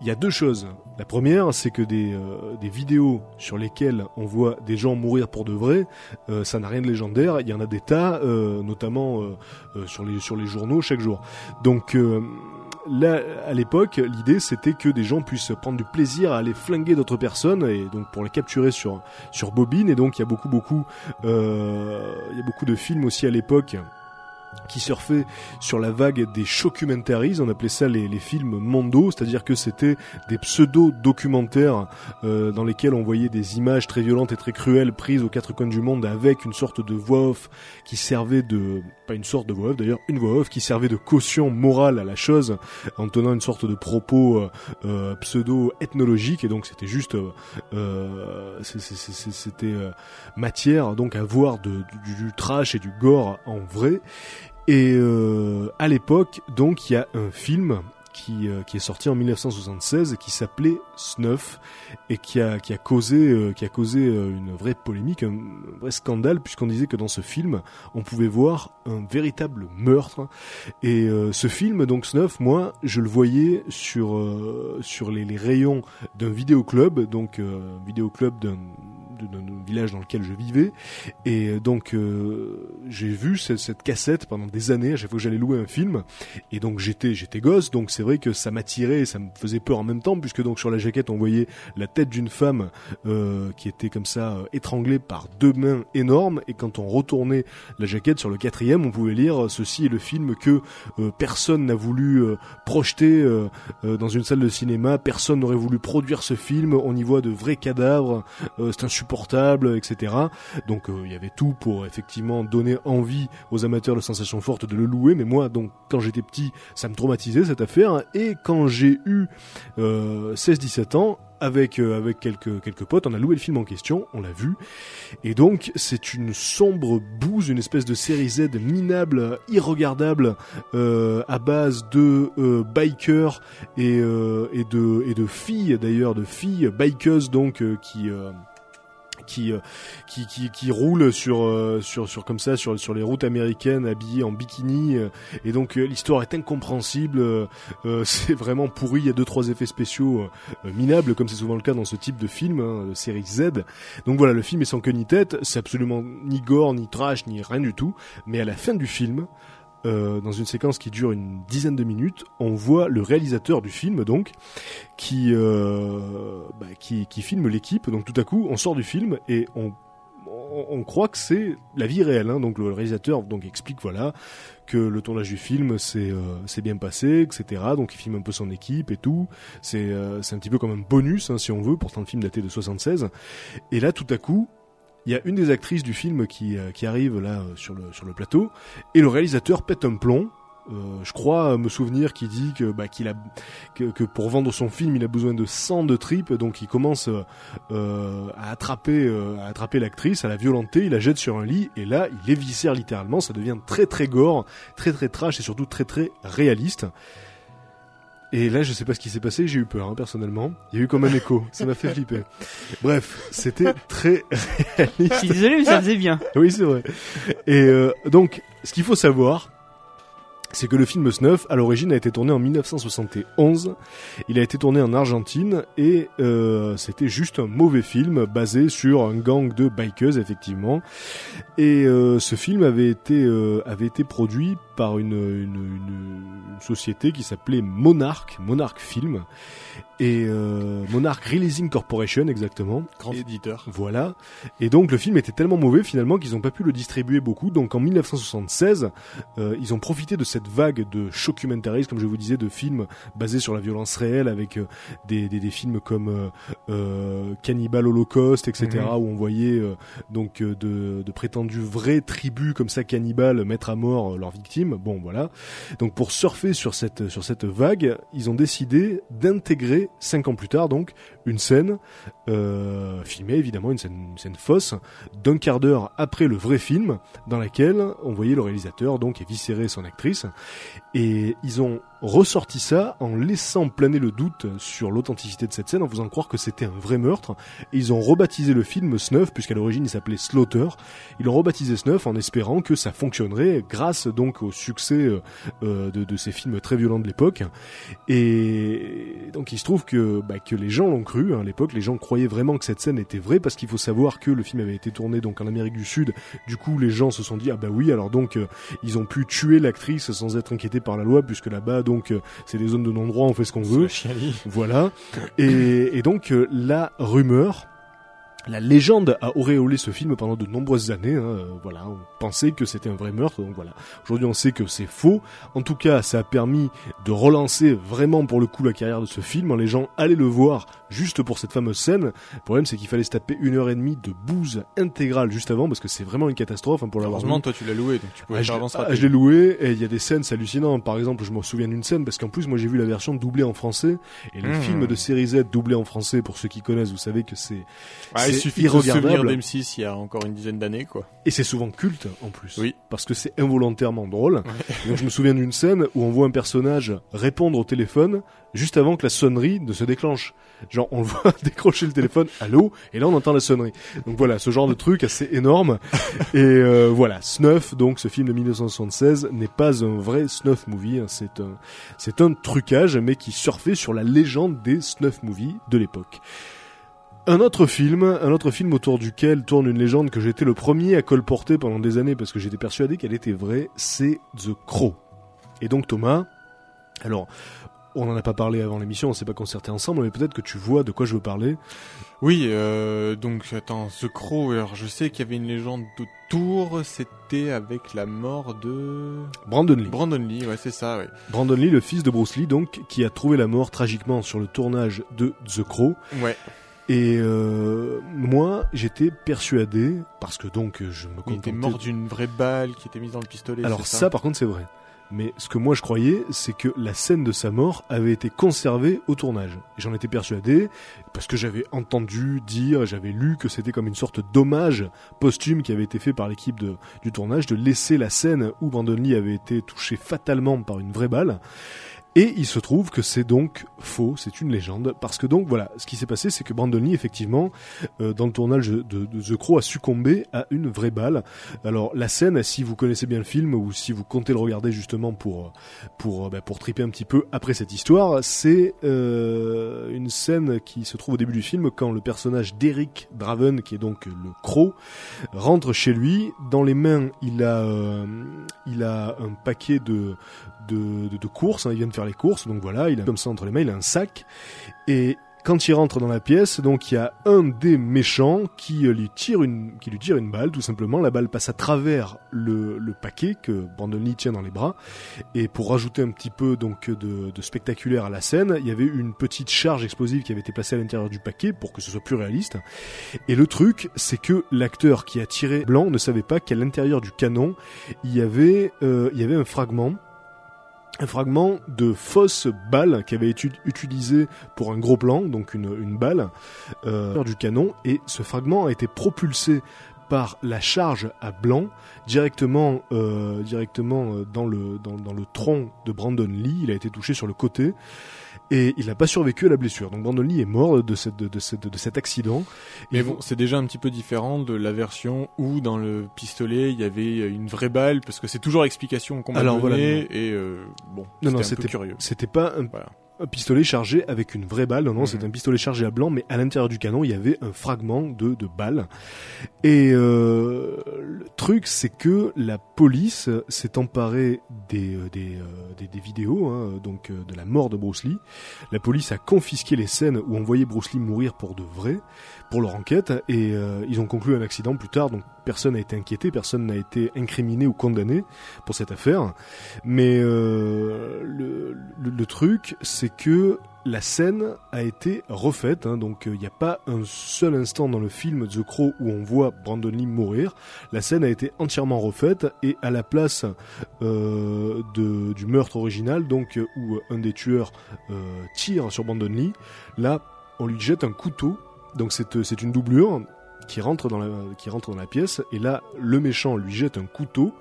il y a deux choses. La première, c'est que des, euh, des vidéos sur lesquelles on voit des gens mourir pour de vrai, euh, ça n'a rien de légendaire. Il y en a des tas, euh, notamment sur les journaux chaque jour. Donc là, à l'époque, l'idée c'était que des gens puissent prendre du plaisir à aller flinguer d'autres personnes et donc pour les capturer sur sur bobine. Et donc il y a beaucoup beaucoup il y a beaucoup de films aussi à l'époque qui surfaient sur la vague des shockumentaries, on appelait ça les, les films mondo, c'est-à-dire que c'était des pseudo-documentaires euh, dans lesquels on voyait des images très violentes et très cruelles prises aux quatre coins du monde avec une sorte de voix off qui servait de, pas une sorte de voix off d'ailleurs, une voix off qui servait de caution morale à la chose en tenant une sorte de propos euh, euh, pseudo-ethnologique et donc c'était juste, euh, euh, c'était euh, matière donc à voir du, du trash et du gore en vrai. Et euh, à l'époque, donc, il y a un film qui, euh, qui est sorti en 1976 et qui s'appelait Snuff et qui a, qui a causé, euh, qui a causé euh, une vraie polémique, un, un vrai scandale puisqu'on disait que dans ce film, on pouvait voir un véritable meurtre. Et euh, ce film, donc Snuff, moi, je le voyais sur euh, sur les, les rayons d'un vidéoclub, donc euh, vidéoclub d'un de- d'un village dans lequel je vivais. Et euh, donc euh, j'ai vu cette, cette cassette pendant des années à chaque fois que j'allais louer un film. Et donc j'étais j'étais gosse. Donc c'est vrai que ça m'attirait et ça me faisait peur en même temps puisque donc sur la jaquette on voyait la tête d'une femme euh, qui était comme ça euh, étranglée par deux mains énormes. Et quand on retournait la jaquette sur le quatrième on pouvait lire ceci est le film que euh, personne n'a voulu euh, projeter euh, euh, dans une salle de cinéma. Personne n'aurait voulu produire ce film. On y voit de vrais cadavres euh, c'est insupportable etc donc euh, il y avait tout pour effectivement donner envie aux amateurs de sensations fortes de le louer. Mais moi, donc quand j'étais petit, ça me traumatisait cette affaire. Et quand j'ai eu euh, 16-17 ans, avec euh, avec quelques quelques potes, on a loué le film en question, on l'a vu. Et donc c'est une sombre bouse, une espèce de série Z minable, irregardable, euh, à base de euh, bikers et euh, de et de filles d'ailleurs, de filles bikeuses donc euh, qui euh, qui, euh, qui qui qui roule sur euh, sur sur comme ça sur sur les routes américaines habillées en bikini euh, et donc l'histoire est incompréhensible c'est vraiment pourri il y a deux trois effets spéciaux minables comme c'est souvent le cas dans ce type de film hein, de série Z. Donc voilà le film est sans queue ni tête c'est absolument ni gore ni trash ni rien du tout mais à la fin du film euh, dans une séquence qui dure une dizaine de minutes, on voit le réalisateur du film donc qui euh, bah, qui, filme l'équipe. Donc tout à coup, on sort du film et on on, croit que c'est la vie réelle. Hein. Donc le réalisateur donc explique voilà que le tournage du film c'est euh, bien passé, etc. Donc il filme un peu son équipe et tout. C'est euh, un petit peu comme un bonus hein, si on veut. Pourtant le film daté de 76. Et là tout à coup il y a une des actrices du film qui, euh, qui arrive là euh, sur le, sur le plateau et le réalisateur pète un plomb Euh, je crois me souvenir qu'il dit que, bah, qu'il a, que, pour vendre son film, il a besoin de sang de tripes, donc il commence à attraper, à attraper l'actrice, à la violenter, il la jette sur un lit, et là, il éviscère littéralement. Ça devient très très gore, très très trash et surtout très très réaliste. Et là, je sais pas ce qui s'est passé, j'ai eu peur, hein, personnellement. Il y a eu comme un écho, ça m'a fait flipper. Bref, c'était très réaliste. Je suis désolé, mais ça faisait bien. Oui, c'est vrai. Et euh, donc, ce qu'il faut savoir, c'est que le film Snuff, à l'origine, a été tourné en 1971. Il a été tourné en Argentine et euh, c'était juste un mauvais film basé sur un gang de bikers, effectivement. Et euh, ce film avait été euh, avait été produit par une, une, une- une société qui s'appelait Monarch, Monarch Film et euh, Monarch Releasing Corporation exactement. Grand Et- éditeur. voilà. Et donc le film était tellement mauvais finalement qu'ils n'ont pas pu le distribuer beaucoup. Donc en 1976, euh, ils ont profité de cette vague de shockumentaries, comme je vous disais, de films basés sur la violence réelle, avec euh, des, des, des films comme euh, euh, Cannibal Holocaust, etc., Mhm. où on voyait euh, donc de, de prétendues vraies tribus comme ça cannibales mettre à mort leurs victimes. Bon voilà. Donc pour surfer sur cette sur cette vague, ils ont décidé d'intégrer cinq ans plus tard donc une scène euh, filmée évidemment une scène, une scène fausse d'un quart d'heure après le vrai film dans laquelle on voyait le réalisateur donc éviscérer son actrice. Et ils ont ressorti ça en laissant planer le doute sur l'authenticité de cette scène en faisant croire que c'était un vrai meurtre. Et ils ont rebaptisé le film Snuff puisqu'à l'origine il s'appelait Slaughter. Ils l'ont rebaptisé Snuff en espérant que ça fonctionnerait grâce donc au succès euh, euh, de, ces films très violents de l'époque. Et donc il se trouve que, bah, que les gens l'ont cru hein, à l'époque, les gens croyaient vraiment que cette scène était vraie parce qu'il faut savoir que le film avait été tourné donc en Amérique du Sud. Du coup, les gens se sont dit ah bah oui, alors donc euh, ils ont pu tuer l'actrice sans être inquiétés par la loi puisque là-bas donc euh, c'est des zones de non-droit, on fait ce qu'on veut. Voilà. Et, et donc euh, la rumeur, la légende a auréolé ce film pendant de nombreuses années. hein, euh, voilà, on pensait que c'était un vrai meurtre. Donc voilà. Aujourd'hui, on sait que c'est faux. En tout cas, ça a permis de relancer vraiment pour le coup la carrière de ce film. Les gens allaient le voir juste pour cette fameuse scène. Le problème, c'est qu'il fallait se taper une heure et demie de bouse intégrale juste avant parce que c'est vraiment une catastrophe hein, pour l'avoir. Heureusement, toi, tu l'as loué, donc tu pouvais Ah, je, faire avance ah, je l'ai loué et il y a des scènes c'est hallucinant. Par exemple, je me souviens d'une scène parce qu'en plus moi j'ai vu la version doublée en français et le Mmh. film de série Z doublé en français pour ceux qui connaissent, vous savez que c'est Ah, c'est suffit de se souvenir irregardable. d'M6 il y a encore une dizaine d'années, quoi. et c'est souvent culte en plus. Oui. Parce que c'est involontairement drôle. Donc je me souviens d'une scène où on voit un personnage répondre au téléphone juste avant que la sonnerie ne se déclenche. Genre on le voit décrocher le téléphone, allô, et là on entend la sonnerie. Donc voilà, ce genre de truc assez énorme. Et euh, voilà, Snuff, donc ce film de 1976, n'est pas un vrai snuff movie, hein, c'est un, c'est un trucage, mais qui surfait sur la légende des snuff movies de l'époque. Un autre film, un autre film autour duquel tourne une légende que j'étais le premier à colporter pendant des années parce que j'étais persuadé qu'elle était vraie, c'est The Crow. Et donc Thomas, alors on n'en a pas parlé avant l'émission, on s'est pas concerté ensemble, mais peut-être que tu vois de quoi je veux parler. Oui, euh, donc attends, The Crow, alors je sais qu'il y avait une légende autour, c'était avec la mort de... Brandon Lee. Brandon Lee, ouais c'est ça, ouais. Brandon Lee, le fils de Bruce Lee, donc, qui a trouvé la mort tragiquement sur le tournage de The Crow. Ouais, Et euh, moi, j'étais persuadé, parce que donc je me il contentais... était mort d'une vraie balle qui était mise dans le pistolet. Alors ça, par contre, c'est vrai. Mais ce que moi je croyais, c'est que la scène de sa mort avait été conservée au tournage. Et j'en étais persuadé, parce que j'avais entendu dire, j'avais lu que c'était comme une sorte d'hommage posthume qui avait été fait par l'équipe du tournage, de laisser la scène où Brandon Lee avait été touché fatalement par une vraie balle. Et il se trouve que c'est donc faux, c'est une légende, parce que donc voilà, ce qui s'est passé, c'est que Brandon Lee, effectivement, euh, dans le tournage de, The Crow, a succombé à une vraie balle. Alors la scène, si vous connaissez bien le film ou si vous comptez le regarder justement pour pour bah, pour triper un petit peu après cette histoire, c'est euh, une scène qui se trouve au début du film quand le personnage d'Eric Draven, qui est donc le Crow, rentre chez lui. Dans les mains, il a euh, il a un paquet de de, de, de courses. hein, il vient de faire les courses, donc voilà, il a comme ça entre les mains, il a un sac et quand il rentre dans la pièce, donc il y a un des méchants qui euh, lui tire une, qui lui tire une balle, tout simplement. La balle passe à travers le, le paquet que Brandon Lee tient dans les bras. Et pour rajouter un petit peu donc de, de spectaculaire à la scène, il y avait une petite charge explosive qui avait été placée à l'intérieur du paquet pour que ce soit plus réaliste. Et le truc, c'est que l'acteur qui a tiré blanc ne savait pas qu'à l'intérieur du canon, il y avait, euh, il y avait un fragment un fragment de fausse balle qui avait été utilisé pour un gros plan, donc une, une balle euh, du canon, et ce fragment a été propulsé par la charge à blanc directement euh, directement euh, dans le dans, dans le tronc de Brandon Lee. Il a été touché sur le côté et il n'a pas survécu à la blessure. Donc Brandon Lee est mort de cette de, de, cette- de cet accident. Mais Et bon, c'est déjà un petit peu différent de la version où dans le pistolet il y avait une vraie balle, parce que c'est toujours l'explication qu'on m'a donnée, voilà, et euh, bon, Non, non, c'était- curieux. C'était pas un, Voilà. Un pistolet chargé avec une vraie balle. Non, non, Mhm. c'était un pistolet chargé à blanc, mais à l'intérieur du canon, il y avait un fragment de, de balle. Et euh, le truc, c'est que la police s'est emparée des, euh, des, euh, des, des vidéos, hein, donc euh, de la mort de Bruce Lee. La police a confisqué les scènes où on voyait Bruce Lee mourir pour de vrai, pour leur enquête, et euh, ils ont conclu un accident plus tard. Donc personne n'a été inquiété, personne n'a été incriminé ou condamné pour cette affaire. Mais euh, le, truc, c'est que la scène a été refaite. hein, donc il n'y a pas un seul instant dans le film The Crow où on voit Brandon Lee mourir. La scène a été entièrement refaite et à la place euh, de, du meurtre original, donc euh, où un des tueurs euh, tire sur Brandon Lee, là on lui jette un couteau. Donc c'est c'est une doublure qui rentre dans la qui rentre dans la pièce. Et là le méchant lui jette un couteau.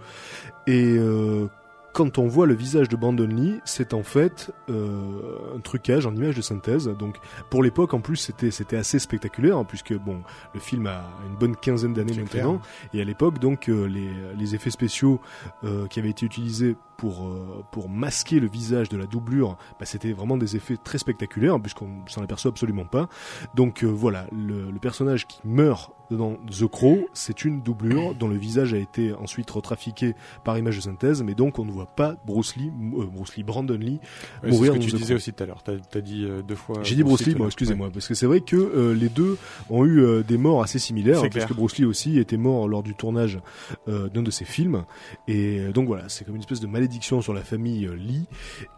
Et euh, quand on voit le visage de Brandon Lee, c'est en fait euh, un trucage en image de synthèse. Donc pour l'époque en plus c'était c'était assez spectaculaire hein, puisque bon le film a une bonne quinzaine d'années maintenant et à l'époque donc euh, les, les effets spéciaux euh, qui avaient été utilisés pour euh, pour masquer le visage de la doublure, bah, c'était vraiment des effets très spectaculaires puisqu'on s'en aperçoit absolument pas. Donc euh, voilà le, le personnage qui meurt dans The Crow, c'est une doublure dont le visage a été ensuite retrafiqué par image de synthèse, mais donc on ne voit pas Bruce Lee, euh, Bruce Lee, Brandon Lee. C'est Mourir ce que tu The disais Crow. aussi tout à l'heure. T'as as dit euh, deux fois. J'ai dit Bruce Lee, bon, excusez-moi, parce que c'est vrai que euh, les deux ont eu euh, des morts assez similaires, C'est hein, puisque clair. Bruce Lee aussi était mort lors du tournage euh, d'un de ses films, et donc voilà, c'est comme une espèce de malédiction sur la famille Lee.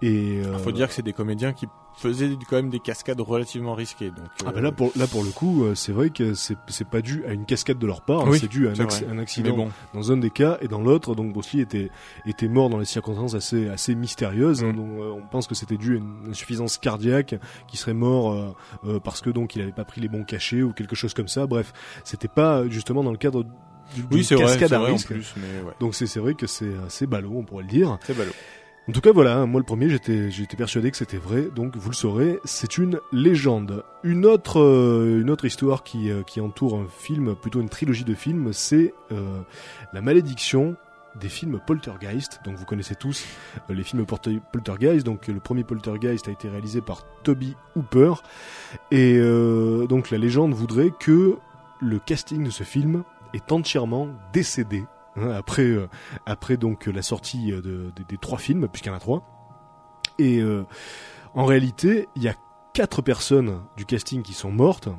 Et euh, Il faut dire que c'est des comédiens qui faisaient quand même des cascades relativement risquées. Donc, Ah euh, bah là pour là pour le coup euh, c'est vrai que c'est c'est pas dû à une cascade de leur part hein, Oui, c'est dû à un, c'est acc- vrai. un mais accident bon, dans un des cas et dans l'autre donc Bruce Lee était était mort dans des circonstances assez assez mystérieuses hein, Mm. donc, euh, on pense que c'était dû à une insuffisance cardiaque qui serait mort euh, euh, parce que donc il avait pas pris les bons cachets ou quelque chose comme ça bref c'était pas justement dans le cadre du- oui, vrai, cascade à vrai en risque plus, mais ouais, donc c'est c'est vrai que c'est ballot on pourrait le dire c'est ballot. En tout cas, voilà, hein, moi le premier, j'étais, persuadé que c'était vrai, donc vous le saurez, c'est une légende. Une autre, euh, histoire qui, euh, qui entoure un film, plutôt une trilogie de films, c'est euh, la malédiction des films Poltergeist. Donc vous connaissez tous les films Poltergeist. Donc le premier Poltergeist a été réalisé par Toby Hooper, et donc la légende voudrait que le casting de ce film est entièrement décédé hein, après euh, après donc la sortie euh, de- des- trois films puisqu'il y en a trois. Et euh, en réalité il y a quatre personnes du casting qui sont mortes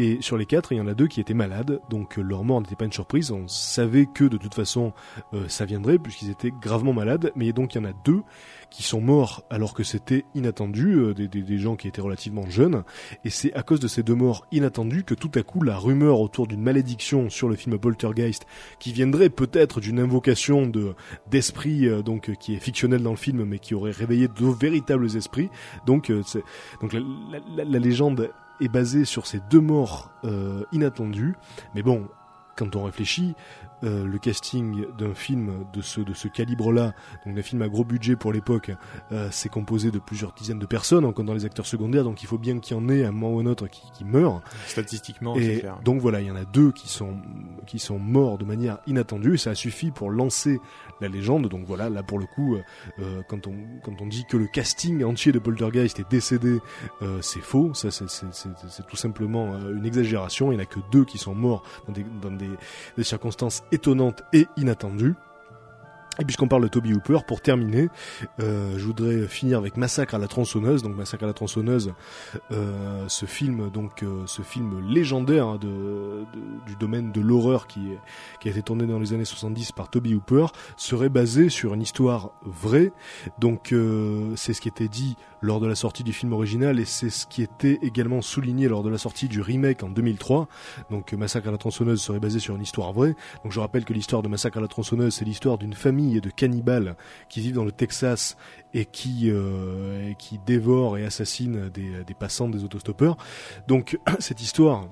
et sur les quatre il y en a deux qui étaient malades. Donc euh, leur mort n'était pas une surprise. On savait que de toute façon euh, ça viendrait puisqu'ils étaient gravement malades. Mais donc il y en a deux qui sont morts alors que c'était inattendu euh, des, gens qui étaient relativement jeunes. Et c'est à cause de ces deux morts inattendues que tout à coup la rumeur autour d'une malédiction sur le film Poltergeist qui viendrait peut-être d'une invocation de d'esprit donc qui est fictionnel dans le film mais qui aurait réveillé de véritables esprits. Donc donc la légende est basée sur ces deux morts euh, inattendues mais bon quand on réfléchit euh, le casting d'un film de ce de ce calibre-là, donc d'un film à gros budget pour l'époque, euh, c'est composé de plusieurs dizaines de personnes, encore dans les acteurs secondaires, donc il faut bien qu'il y en ait un moment ou un autre qui, qui meurt. Statistiquement, c'est Et clair. donc voilà, il y en a deux qui sont qui sont morts de manière inattendue. Et ça a suffi pour lancer la légende. Donc voilà, là pour le coup, euh, quand on quand on dit que le casting entier de Poltergeist est décédé, euh, c'est faux. Ça c'est c'est c'est c'est tout simplement euh, une exagération. Il n'y en a que deux qui sont morts dans des dans des, des circonstances étonnantes et inattendues. Et puisqu'on parle de Toby Hooper, pour terminer, euh, je voudrais finir avec Massacre à la tronçonneuse. Donc Massacre à la tronçonneuse, euh, ce film, donc euh, ce film légendaire hein, de, de- du domaine de l'horreur qui, qui a été tourné dans les années 70 par Toby Hooper, serait basé sur une histoire vraie. Donc euh, c'est ce qui était dit lors de la sortie du film original et c'est ce qui était également souligné lors de la sortie du remake en 2003. Donc euh, Massacre à la tronçonneuse serait basé sur une histoire vraie. Donc je rappelle que l'histoire de Massacre à la tronçonneuse, c'est l'histoire d'une famille de cannibales qui vivent dans le Texas et qui euh, et qui dévorent et assassinent des, des passants des autostoppeurs. Donc cette histoire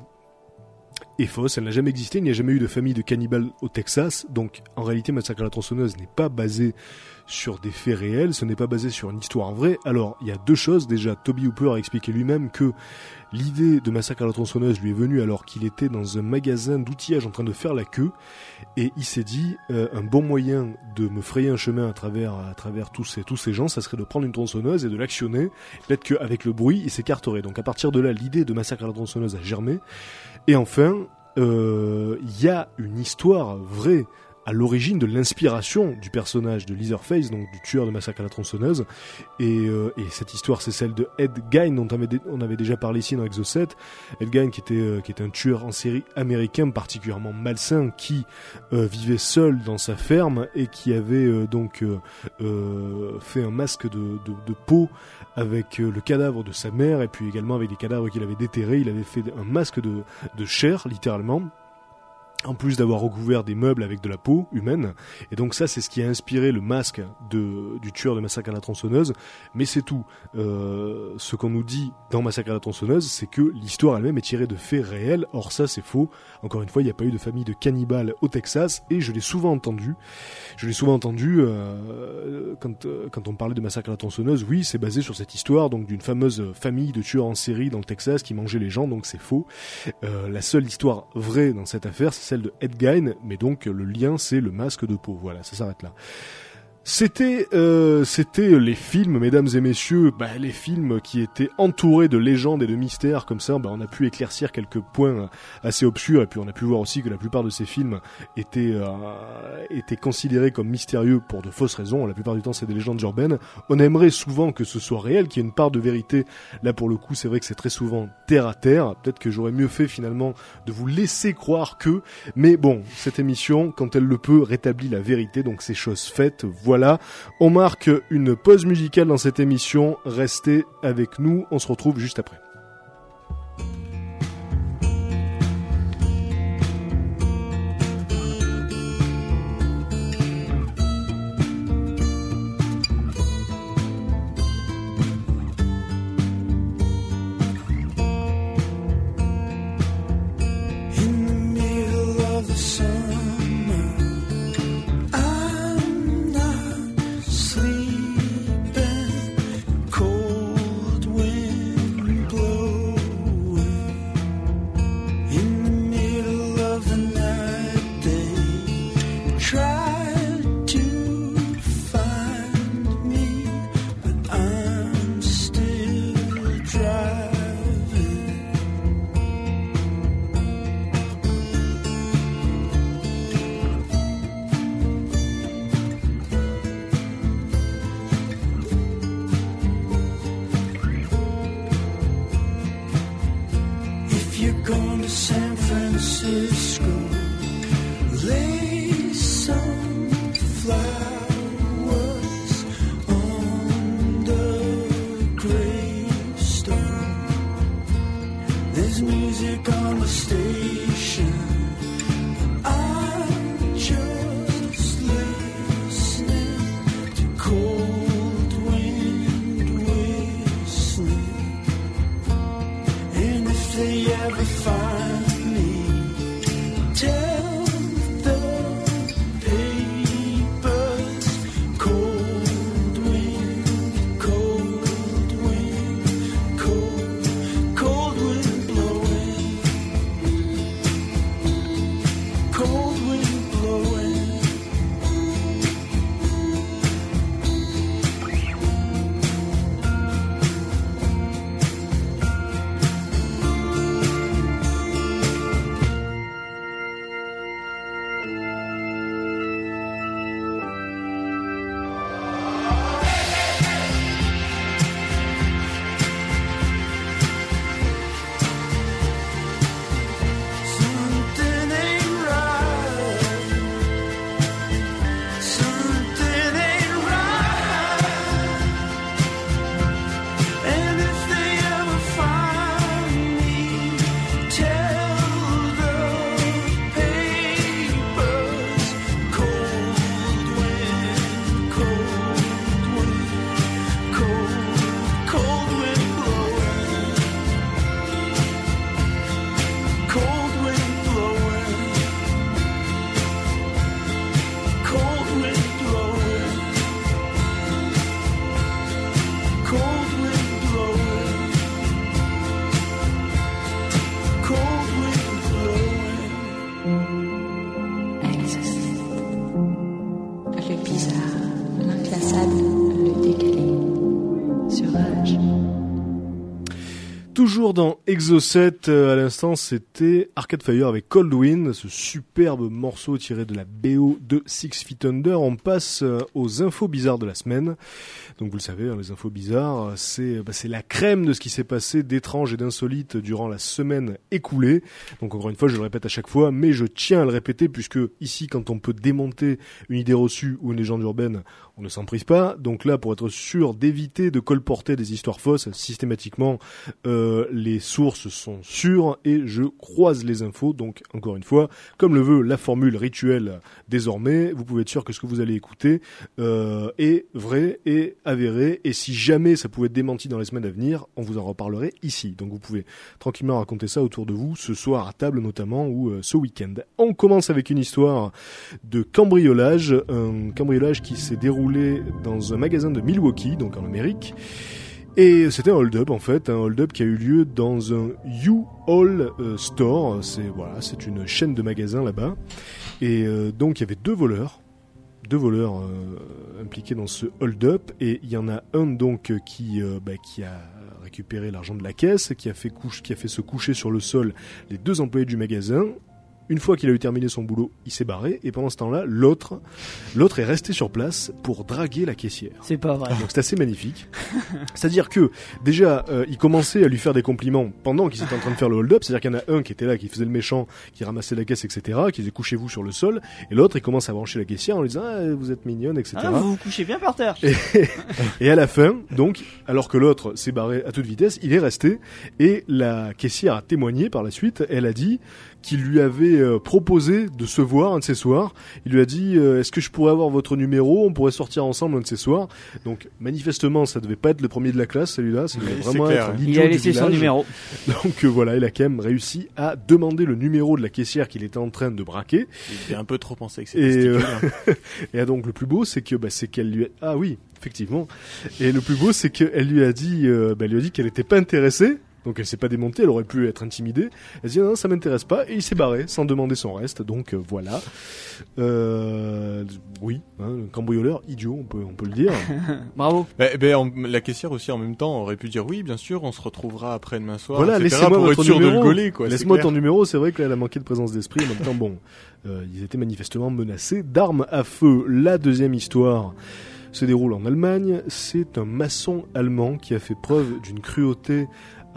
est fausse, elle n'a jamais existé, il n'y a jamais eu de famille de cannibales au Texas, donc en réalité Massacre à la tronçonneuse n'est pas basé sur des faits réels, ce n'est pas basé sur une histoire vraie. Alors il y a deux choses, déjà Toby Hooper a expliqué lui-même que l'idée de Massacre à la tronçonneuse lui est venue alors qu'il était dans un magasin d'outillage en train de faire la queue, et il s'est dit euh, un bon moyen de me frayer un chemin à travers à travers tous ces tous ces gens, ça serait de prendre une tronçonneuse et de l'actionner. Peut-être qu'avec le bruit, il s'écarterait. Donc à partir de là, l'idée de Massacre à la tronçonneuse a germé. Et enfin, euh, il y a une histoire vraie à l'origine de l'inspiration du personnage de Leatherface, donc du tueur de Massacre à la tronçonneuse. Et, euh, et cette histoire, c'est celle de Ed Gein, dont on avait, déjà parlé ici dans Exo 7. Ed Gein, qui était, euh, qui était un tueur en série américain particulièrement malsain, qui euh, vivait seul dans sa ferme et qui avait donc fait un masque de, peau avec le cadavre de sa mère et puis également avec des cadavres qu'il avait déterrés. Il avait fait un masque de chair, littéralement. En plus d'avoir recouvert des meubles avec de la peau humaine. Et donc ça, c'est ce qui a inspiré le masque du tueur de Massacre à la tronçonneuse. Mais c'est tout. Euh, ce qu'on nous dit dans Massacre à la tronçonneuse, c'est que l'histoire elle-même est tirée de faits réels. Or ça, c'est faux. Encore une fois, il n'y a pas eu de famille de cannibales au Texas. Et je l'ai souvent entendu. Je l'ai souvent entendu euh, quand, euh, quand on parlait de Massacre à la tronçonneuse. Oui, c'est basé sur cette histoire donc d'une fameuse famille de tueurs en série dans le Texas qui mangeait les gens. Donc c'est faux. Euh, la seule histoire vraie dans cette affaire, c'est celle de Ed Gein, mais donc le lien, c'est le masque de peau. Voilà, ça s'arrête là. C'était, euh, c'était les films, mesdames et messieurs, bah, les films qui étaient entourés de légendes et de mystères comme ça. Bah, on a pu éclaircir quelques points assez obscurs et puis on a pu voir aussi que la plupart de ces films étaient euh, étaient considérés comme mystérieux pour de fausses raisons. La plupart du temps, c'est des légendes urbaines. On aimerait souvent que ce soit réel, qu'il y ait une part de vérité. Là, pour le coup, c'est vrai que c'est très souvent terre à terre. Peut-être que j'aurais mieux fait finalement de vous laisser croire que. Mais bon, cette émission, quand elle le peut, rétablit la vérité. Donc c'est chose faite. Voilà. On marque une pause musicale dans cette émission. Restez avec nous. On se retrouve juste après. Exocet, euh, à l'instant, c'était Arcade Fire avec Cold Wind, ce superbe morceau tiré de la BO de Six Feet Under. On passe euh, aux infos bizarres de la semaine. Donc vous le savez, hein, les infos bizarres, c'est bah, c'est la crème de ce qui s'est passé d'étrange et d'insolite durant la semaine écoulée. Donc encore une fois, je le répète à chaque fois, mais je tiens à le répéter puisque ici, quand on peut démonter une idée reçue ou une légende urbaine, on ne s'en prise pas. Donc là, pour être sûr d'éviter de colporter des histoires fausses, systématiquement, euh, les sources sont sûres et je croise les infos. Donc encore une fois, comme le veut la formule rituelle désormais, vous pouvez être sûr que ce que vous allez écouter euh, est vrai et avéré. Et si jamais ça pouvait être démenti dans les semaines à venir, on vous en reparlerait ici. Donc vous pouvez tranquillement raconter ça autour de vous, ce soir à table notamment ou euh, ce week-end. On commence avec une histoire de cambriolage, un cambriolage qui s'est déroulé dans un magasin de Milwaukee, donc en Amérique. Et c'était un hold-up en fait, un hold-up qui a eu lieu dans un U-Haul euh, Store. C'est voilà, c'est une chaîne de magasins là-bas. Et euh, donc il y avait deux voleurs, deux voleurs euh, impliqués dans ce hold-up. Et il y en a un donc euh, qui bah, qui a récupéré l'argent de la caisse, qui a fait couche, qui a fait se coucher sur le sol les deux employés du magasin. Une fois qu'il a eu terminé son boulot, il s'est barré et pendant ce temps-là, l'autre, l'autre est resté sur place pour draguer la caissière. C'est pas vrai. Donc c'est assez magnifique. C'est-à-dire que déjà, euh, il commençait à lui faire des compliments pendant qu'il était en train de faire le hold-up. C'est-à-dire qu'il y en a un qui était là, qui faisait le méchant, qui ramassait la caisse, etc., qui disait couchez-vous sur le sol, et l'autre il commence à brancher la caissière en lui disant ah, vous êtes mignonne, etc. Ah, vous vous couchez bien par terre. Et, et à la fin, donc, alors que l'autre s'est barré à toute vitesse, il est resté et la caissière a témoigné par la suite. Elle a dit qu'il lui avait euh, proposé de se voir un de ces soirs. Il lui a dit euh, est-ce que je pourrais avoir votre numéro? On pourrait sortir ensemble un de ces soirs. Donc manifestement, ça devait pas être le premier de la classe, celui-là. Ça devait Oui, vraiment clair, être ouais. Il a laissé son numéro. Donc euh, voilà, il a quand même réussi à demander le numéro de la caissière qu'il était en train de braquer. Il est un peu trop pensé que c'est Et, euh, hein. Et donc le plus beau, c'est que bah, c'est qu'elle lui a... ah oui, effectivement. Et le plus beau, c'est qu'elle lui a dit, euh, bah, elle lui a dit qu'elle n'était pas intéressée. Donc elle s'est pas démontée, elle aurait pu être intimidée. Elle dit non, ça m'intéresse pas, et il s'est barré sans demander son reste. Donc euh, voilà. Euh, oui, hein, un cambrioleur idiot, on peut on peut le dire. Bravo. Ben, ben, en- la caissière aussi en même temps aurait pu dire oui, bien sûr, on se retrouvera après demain soir. voilà, etc., laissez-moi pour votre être sûr numéro. de le gauler, quoi. c'est Laisse-moi clair. ton numéro. C'est vrai que là, elle a manqué de présence d'esprit. En même temps, bon, euh, ils étaient manifestement menacés d'armes à feu. La deuxième histoire se déroule en Allemagne. C'est un maçon allemand qui a fait preuve d'une cruauté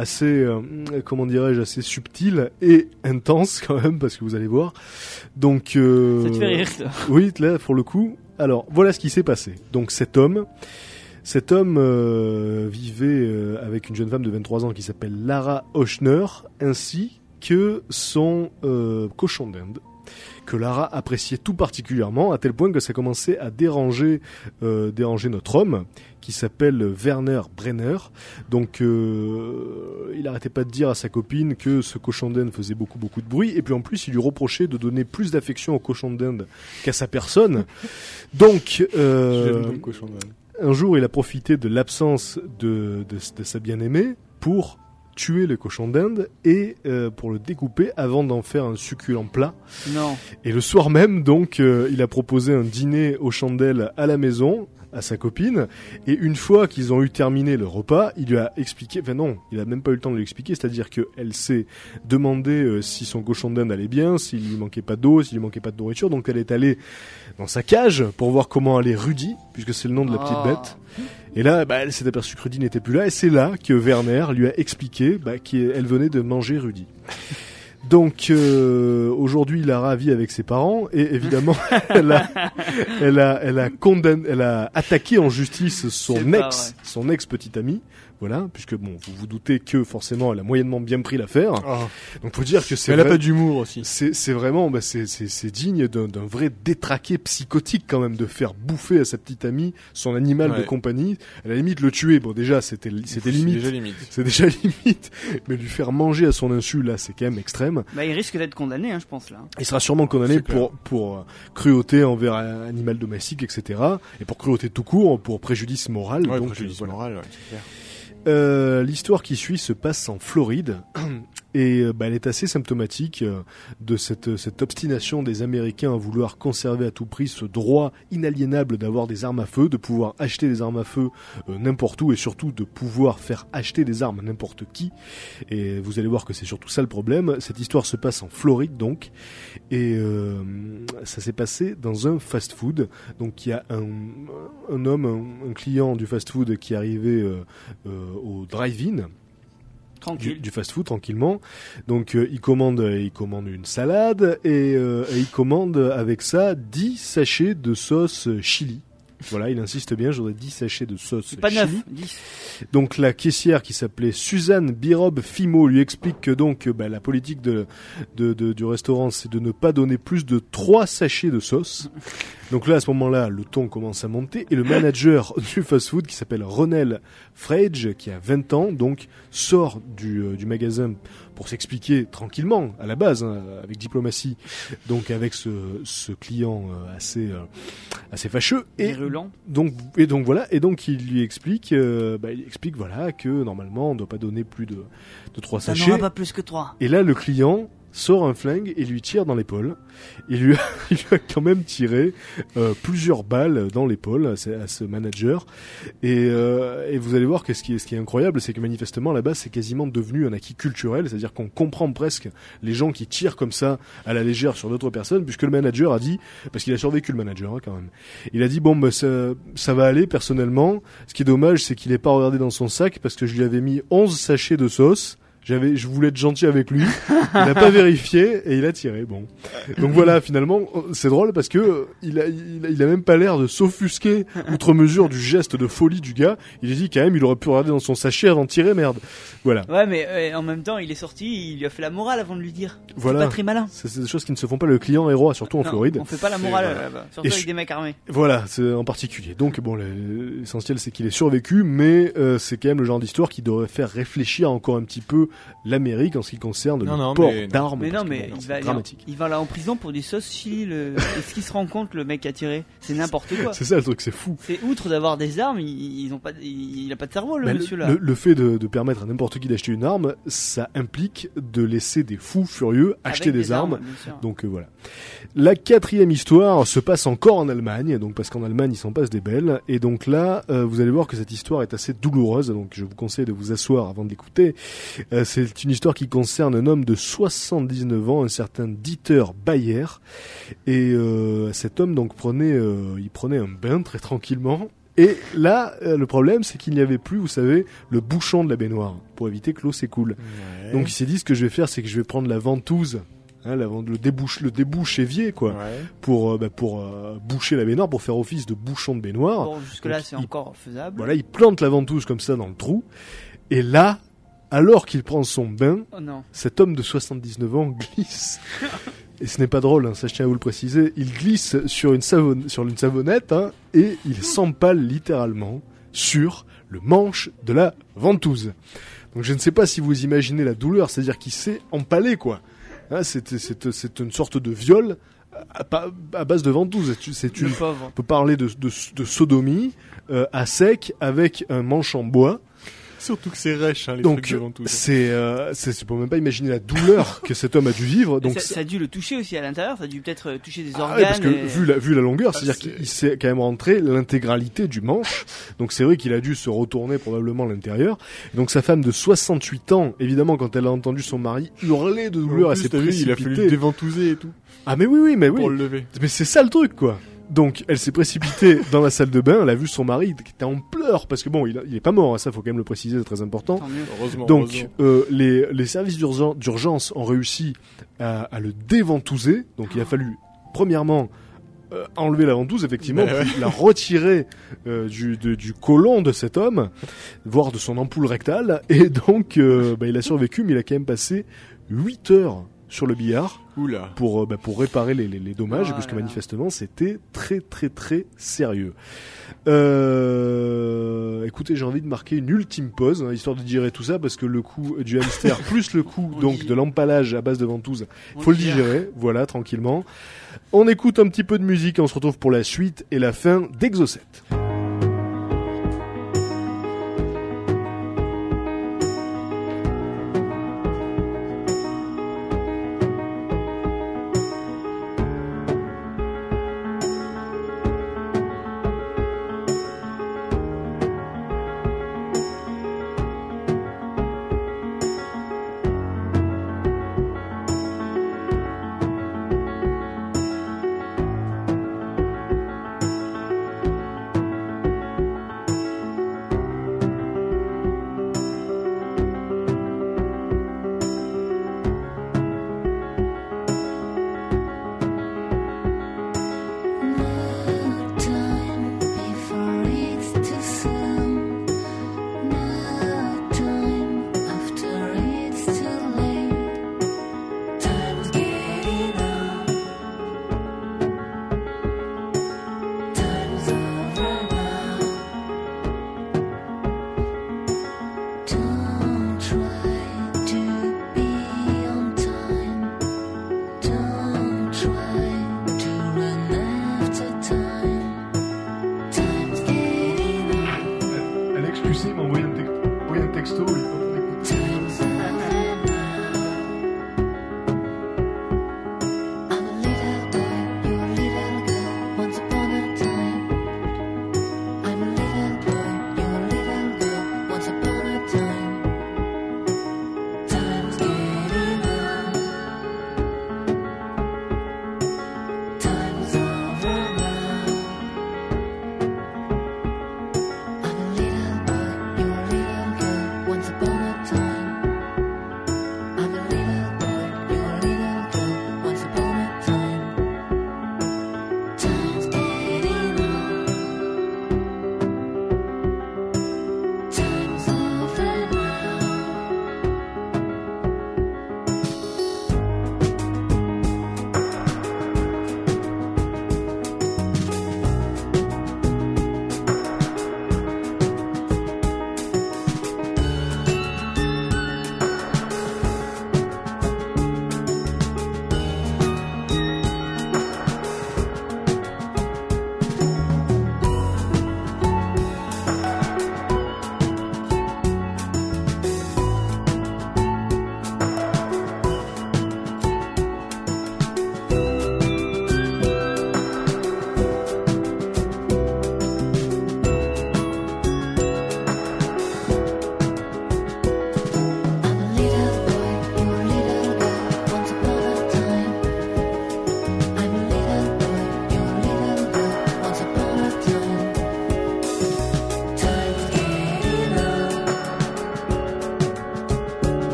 assez, euh, comment dirais-je, assez subtile et intense quand même, parce que vous allez voir. Donc, euh, Ça te fait rire, ça. oui, là, pour le coup. Alors, voilà ce qui s'est passé. Donc, cet homme, cet homme euh, vivait euh, avec une jeune femme de 23 ans qui s'appelle Lara Hochner, ainsi que son cochon d'Inde que Lara appréciait tout particulièrement, à tel point que ça commençait à déranger, euh, déranger notre homme, qui s'appelle Werner Brenner. Donc, euh, il arrêtait pas de dire à sa copine que ce cochon d'Inde faisait beaucoup, beaucoup de bruit, et puis en plus, il lui reprochait de donner plus d'affection au cochon d'Inde qu'à sa personne. Donc, euh, un jour, il a profité de l'absence de, de, de sa bien-aimée pour tuer le cochon d'Inde et euh, pour le découper avant d'en faire un succulent plat. Non. Et le soir même, donc, euh, il a proposé un dîner aux chandelles à la maison à sa copine et une fois qu'ils ont eu terminé le repas, il lui a expliqué, enfin non, il a même pas eu le temps de lui expliquer, c'est-à-dire que elle s'est demandé euh, si son cochon d'Inde allait bien, s'il lui manquait pas d'eau, s'il lui manquait pas de nourriture, donc elle est allée dans sa cage pour voir comment allait Rudy, puisque c'est le nom de la petite Ah. bête. Et là, bah, elle s'est aperçue que Rudy n'était plus là, et c'est là que Werner lui a expliqué bah, qu'elle venait de manger Rudy. Donc euh, aujourd'hui, Lara vit avec ses parents et évidemment, elle a, elle a, elle a condamné, elle a attaqué en justice son ex, son ex petite amie. Voilà, puisque bon, vous vous doutez que forcément, elle a moyennement bien pris l'affaire. Oh. Donc faut dire que c'est Elle a vrai- pas d'humour aussi. c'est c'est vraiment, bah, c'est c'est- c'est digne d'un d'un vrai détraqué psychotique quand même de faire bouffer à sa petite amie son animal de compagnie. À la limite le tuer, bon déjà c'était c'était C'est limite, déjà limite. c'est déjà limite, mais lui faire manger à son insu là c'est quand même extrême. Bah, il risque d'être condamné, hein, je pense, là. Il sera sûrement condamné pour pour euh, cruauté envers un animal domestique etc. Et pour cruauté tout court, pour préjudice moral. Ouais, donc préjudice voilà. moral, ouais, c'est clair. Euh, L'histoire qui suit se passe en Floride. et euh, bah, elle est assez symptomatique euh, de cette, cette obstination des Américains à vouloir conserver à tout prix ce droit inaliénable d'avoir des armes à feu, de pouvoir acheter des armes à feu euh, n'importe où et surtout de pouvoir faire acheter des armes à n'importe qui. Et vous allez voir que c'est surtout ça le problème. Cette histoire se passe en Floride donc, et euh, ça s'est passé dans un fast-food. Donc il y a un, un homme, un, client du fast-food qui est arrivé euh, euh, au drive-in Du fast-food tranquillement. Donc euh, il commande, euh, il commande une salade et, euh, et il commande avec ça 10 sachets de sauce chili. Voilà, il insiste bien, j'aurais 10 sachets de sauce pas chili. neuf. 10. Donc la caissière qui s'appelait Suzanne Birob Fimo lui explique que donc bah, la politique de, de- de- du restaurant c'est de ne pas donner plus de 3 sachets de sauce. Donc là à ce moment-là le ton commence à monter et le manager du fast-food qui s'appelle Ronel Frege qui a 20 ans donc sort du, euh, du magasin pour s'expliquer tranquillement à la base hein, avec diplomatie donc avec ce, ce client euh, assez euh, assez fâcheux et Virulent. donc et donc voilà et donc il lui explique euh, bah, il explique voilà que normalement on doit pas donner plus de de trois Ça sachets n'aura pas plus que 3. et là le client sort un flingue et lui tire dans l'épaule. Il lui a, il lui a quand même tiré euh, plusieurs balles dans l'épaule à, ce- à ce manager. Et, euh, et vous allez voir que ce qui est, ce qui est incroyable c'est que manifestement là-bas c'est quasiment devenu un acquis culturel. C'est-à-dire qu'on comprend presque les gens qui tirent comme ça à la légère sur d'autres personnes puisque le manager a dit parce qu'il a survécu le manager hein, quand même. Il a dit bon bah, ça, ça va aller personnellement. Ce qui est dommage c'est qu'il est pas regardé dans son sac parce que je lui avais mis 11 sachets de sauce j'avais, je voulais être gentil avec lui. Il n'a pas vérifié et il a tiré. Bon, donc voilà. Finalement, c'est drôle parce que euh, il a, il a, il a même pas l'air de s'offusquer outre mesure du geste de folie du gars. Il a dit quand même, il aurait pu regarder dans son sachet avant de tirer. Merde. Voilà. Ouais, mais euh, en même temps, il est sorti, il lui a fait la morale avant de lui dire. C'est Voilà. pas très malin. C'est c'est des choses qui ne se font pas. Le client est roi, surtout en Non, Floride. On fait pas la morale voilà. Surtout Et avec je- des mecs armés. Voilà, c'est en particulier. Donc bon, le- l'essentiel c'est qu'il est survécu, mais euh, c'est quand même le genre d'histoire qui devrait faire réfléchir encore un petit peu l'Amérique en ce qui concerne Non, le non, port mais- d'armes. Mais parce non, que, mais bon, il va, aller il va là en prison pour des sauces chili. Le... Est-ce qu'il se rend compte, le mec qui a tiré? C'est n'importe quoi. C'est ça le truc, c'est fou. C'est outre d'avoir des armes, ils, ils ont pas, il, a pas de cerveau le Bah, monsieur là. le, le fait de, de permettre à n'importe qui d'acheter une arme, ça implique de laisser des fous furieux acheter des, armes. Donc euh, voilà. La quatrième histoire se passe encore en Allemagne, donc parce qu'en Allemagne il s'en passe des belles. Et donc là, euh, vous allez voir que cette histoire est assez douloureuse. Donc je vous conseille de vous asseoir avant de l'écouter. Euh, c'est une histoire qui concerne un homme de 79 ans, un certain Dieter Bayer. Et euh, cet homme donc prenait, euh, il prenait un bain très tranquillement. Et là, euh, le problème, c'est qu'il n'y avait plus, vous savez, le bouchon de la baignoire pour éviter que l'eau s'écoule. Ouais. Donc il s'est dit ce que je vais faire, c'est que je vais prendre la ventouse, hein, la, le débouche, le débouche évier quoi, Ouais. pour euh, bah, pour euh, boucher la baignoire, pour faire office de bouchon de baignoire. Bon, jusque là, c'est encore faisable. Voilà, il plante la ventouse comme ça dans le trou. Et là, alors qu'il prend son bain, Oh cet homme de 79 ans glisse. Et ce n'est pas drôle, hein, ça je tiens à vous le préciser. Il glisse sur une, savonne, sur une savonnette hein, et il s'empale littéralement sur le manche de la ventouse. Donc je ne sais pas si vous imaginez la douleur, c'est-à-dire qu'il s'est empalé quoi. Hein, c'est, une sorte de viol à, base de ventouse. C'est- une, on peut parler de, de, de sodomie euh, à sec avec un manche en bois. Surtout que c'est rêche, hein, les Donc trucs de ventouse. c'est, euh, c'est, tu peux même pas imaginer la douleur que cet homme a dû vivre. Donc ça, ça a dû le toucher aussi à l'intérieur, ça a dû peut-être euh, toucher des Ah organes. ouais, parce que et- vu la, vu la longueur, Ah, c'est-à-dire c'est- qu'il s'est quand même rentré l'intégralité du manche. Donc c'est vrai qu'il a dû se retourner probablement à l'intérieur. Donc sa femme de 68 ans, évidemment, quand elle a entendu son mari hurler de douleur, elle s'est t'as vu, il a fallu le précipitée. déventouser et tout Ah mais oui, oui, mais oui. pour le lever. Mais c'est ça le truc, quoi. Donc, elle s'est précipitée dans la salle de bain, elle a vu son mari qui était en pleurs, parce que bon, il, a- il est pas mort, hein, ça faut quand même le préciser, c'est très important. Heureusement. Donc, heureusement. euh, les, les services d'urgen- d'urgence ont réussi à, à le déventouser. Donc, il a fallu, premièrement, euh, enlever la ventouse, effectivement, ouais. puis la retirer euh, du, de- du côlon de cet homme, voire de son ampoule rectale. Et donc, euh, bah, il a survécu, mais il a quand même passé 8 heures sur le billard Oula. pour, euh, bah, pour réparer les, les, les dommages, Oh puisque là manifestement c'était très très très sérieux. Euh, écoutez, j'ai envie de marquer une ultime pause, hein, histoire de digérer tout ça, parce que le coup du hamster plus le coup On donc de l'empalage à base de ventouse, On faut le digérer, voilà, tranquillement. On écoute un petit peu de musique et on se retrouve pour la suite et la fin d'Exocet.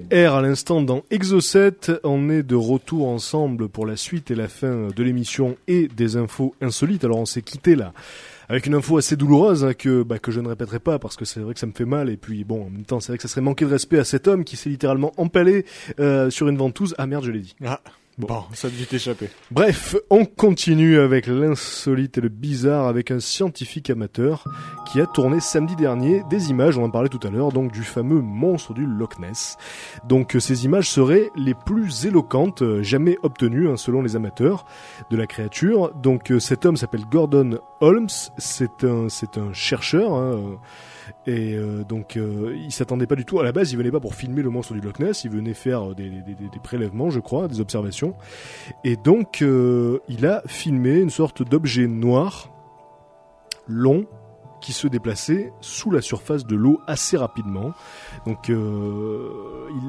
R à l'instant dans Exocet. On est de retour ensemble pour la suite et la fin de l'émission et des infos insolites. Alors on s'est quitté là avec une info assez douloureuse hein, que bah, que je ne répéterai pas parce que c'est vrai que ça me fait mal et puis bon en même temps c'est vrai que ça serait manquer de respect à cet homme qui s'est littéralement empalé euh, sur une ventouse. Ah merde je l'ai dit. Ah, bon, ça dû t'échapper. Bref, on continue avec l'insolite et le bizarre avec un scientifique amateur qui a tourné samedi dernier des images, on en parlait tout à l'heure, donc du fameux monstre du Loch Ness. Donc euh, ces images seraient les plus éloquentes euh, jamais obtenues hein, selon les amateurs de la créature. Donc euh, cet homme s'appelle Gordon Holmes, c'est un c'est un chercheur hein, euh, et euh, donc euh, il s'attendait pas du tout à la base, il venait pas pour filmer le monstre du Loch Ness, il venait faire des, des- des- des prélèvements, je crois, des observations. Et donc euh, il a filmé une sorte d'objet noir long qui se déplaçait sous la surface de l'eau assez rapidement. Donc euh,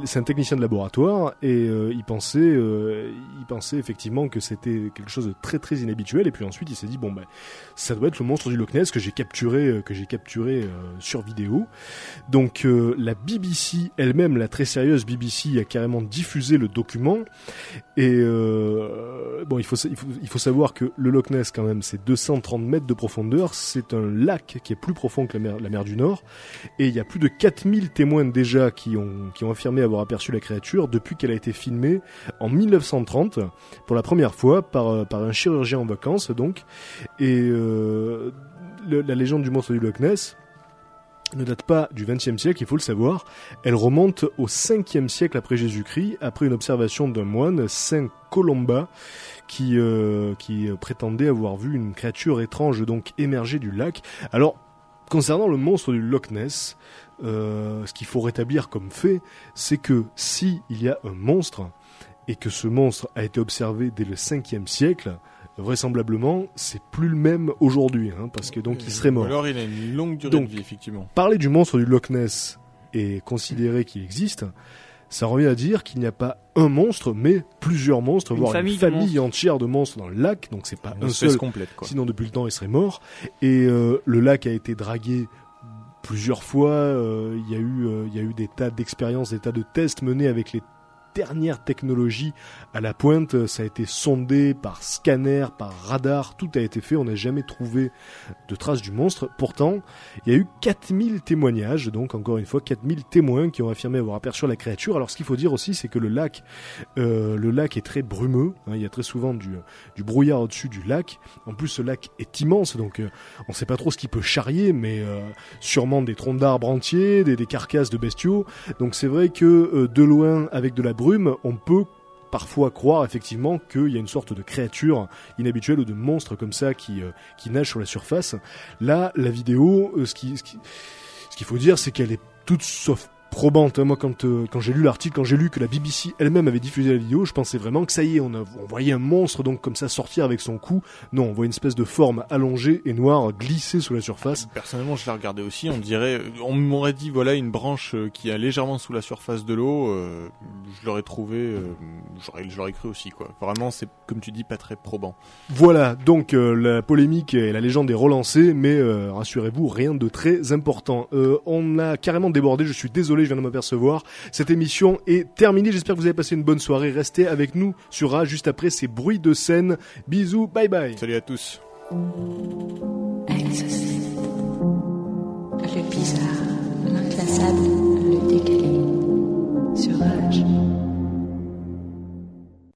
c'est un technicien de laboratoire et euh, il pensait euh, il pensait effectivement que c'était quelque chose de très très inhabituel et puis ensuite il s'est dit bon ben ça doit être le monstre du Loch Ness que j'ai capturé euh, que j'ai capturé euh, sur vidéo. Donc euh, la BBC elle-même la très sérieuse BBC a carrément diffusé le document et bon il faut, il faut il faut savoir que le Loch Ness quand même c'est 230 mètres de profondeur, c'est un lac qui est plus profond que la mer, du Nord. Et il y a plus de 4000 témoins déjà qui ont affirmé avoir aperçu la créature depuis qu'elle a été filmée en 1930 pour la première fois par euh, par un chirurgien en vacances donc. Et euh, la légende du monstre du Loch Ness ne date pas du XXe siècle, il faut le savoir. Elle remonte au 5e siècle après Jésus-Christ, après une observation d'un moine, Saint Colomba, qui, euh, euh, prétendait avoir vu une créature étrange donc émerger du lac. Alors, concernant le monstre du Loch Ness, euh, ce qu'il faut rétablir comme fait, c'est que si y a un monstre et que ce monstre a été observé dès le 5e siècle, vraisemblablement, c'est plus le même aujourd'hui, hein, parce que donc il serait mort. Alors il a une longue durée Donc, de vie, effectivement. Parler du monstre du Loch Ness et considérer qu'il existe, ça revient à dire qu'il n'y a pas un monstre, mais plusieurs monstres, Une voire famille une de famille monstres. entière de monstres dans le lac, donc c'est pas Une un espèce seul, complète, quoi. sinon depuis le temps il serait mort. Et euh, le lac a été dragué plusieurs fois, euh, il y a eu euh, il y a eu des tas d'expériences, des tas de tests menés avec les dernières technologies à la pointe, ça a été sondé par scanner, par radar, tout a été fait, on n'a jamais trouvé de traces du monstre. Pourtant, il y a eu 4000 témoignages, donc encore une fois 4000 témoins qui ont affirmé avoir aperçu la créature. Alors ce qu'il faut dire aussi, c'est que le lac, euh, le lac est très brumeux. hein, il y a très souvent du, brouillard au-dessus du lac. En plus, ce lac est immense, donc euh, on ne sait pas trop ce qu'il peut charrier, mais euh, sûrement des troncs d'arbres entiers, des, des carcasses de bestiaux. Donc c'est vrai que euh, de loin, avec de la on peut parfois croire effectivement qu'il y a une sorte de créature inhabituelle ou de monstre comme ça qui, euh, nage sur la surface. Là, la vidéo, euh, ce qu'il faut dire, c'est qu'elle est toute sauf probante. hein. Moi, quand, euh, quand j'ai lu l'article, quand j'ai lu que la BBC elle-même avait diffusé la vidéo, je pensais vraiment que ça y est, on, a, on voyait un monstre donc comme ça sortir avec son cou. Non, on voit une espèce de forme allongée et noire glisser sous la surface. Personnellement, je l'ai regardé aussi. On dirait, on m'aurait dit voilà une branche euh, qui est légèrement sous la surface de l'eau. euh, je l'aurais trouvé, euh, j'aurais, je l'aurais cru aussi quoi. Vraiment, c'est comme tu dis, pas très probant. Voilà, donc euh, la polémique et la légende est relancée, mais euh, rassurez-vous, rien de très important. Euh, on a carrément débordé, je suis désolé, je viens de m'apercevoir. Cette émission est terminée. J'espère que vous avez passé une bonne soirée. Restez avec nous sur A juste après ces bruits de scène. Bisous, bye bye. Salut à tous. Le bizarre, le décalé, sur